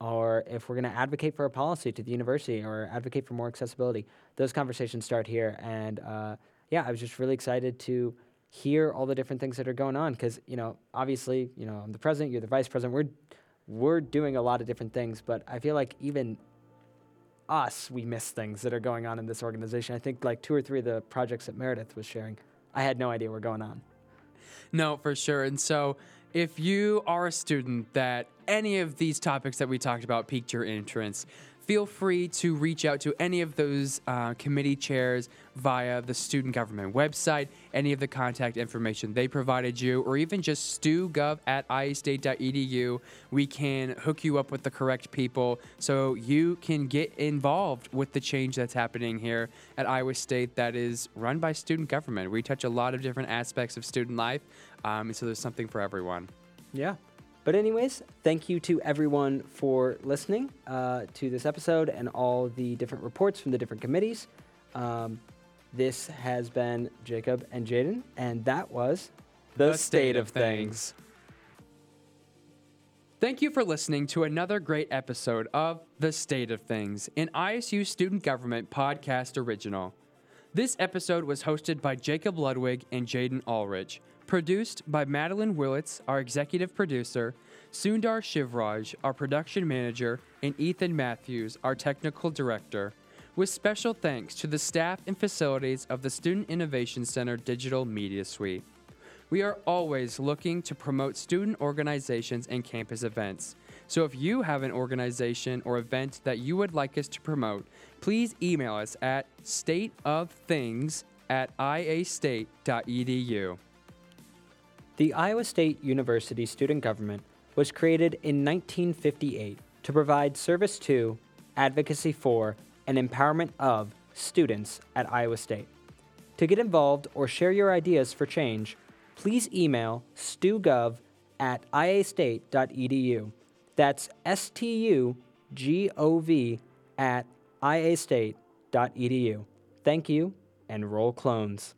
or if we're going to advocate for a policy to the university or advocate for more accessibility, those conversations start here. And uh, yeah, I was just really excited to hear all the different things that are going on because you know, obviously, you know, I'm the president, you're the vice president. We're we're doing a lot of different things, but I feel like even us, we miss things that are going on in this organization. I think like two or three of the projects that Meredith was sharing, I had no idea were going on. No, for sure. And so, if you are a student that any of these topics that we talked about piqued your interest, feel free to reach out to any of those uh, committee chairs via the student government website, any of the contact information they provided you, or even just stugov at iastate.edu. We can hook you up with the correct people so you can get involved with the change that's happening here at Iowa State that is run by student government. We touch a lot of different aspects of student life, um, and so there's something for everyone. Yeah. But, anyways, thank you to everyone for listening uh, to this episode and all the different reports from the different committees. Um, this has been Jacob and Jaden, and that was The, State, of things. Thank you for listening to another great episode of The State of Things, an ISU Student Government podcast original. This episode was hosted by Jacob Ludwig and Jaden Ahlrichs, produced by Madeline Willits, our executive producer, Sundar Shivraj, our production manager, and Ethan Matthews, our technical director, with special thanks to the staff and facilities of the Student Innovation Center Digital Media Suite. We are always looking to promote student organizations and campus events. So if you have an organization or event that you would like us to promote, please email us at stateofthings at iastate.edu. The Iowa State University student government was created in 1958 to provide service to, advocacy for, and empowerment of students at Iowa State. To get involved or share your ideas for change, please email stugov at iastate.edu. That's S T U G O V at iastate.edu. Thank you and roll clones.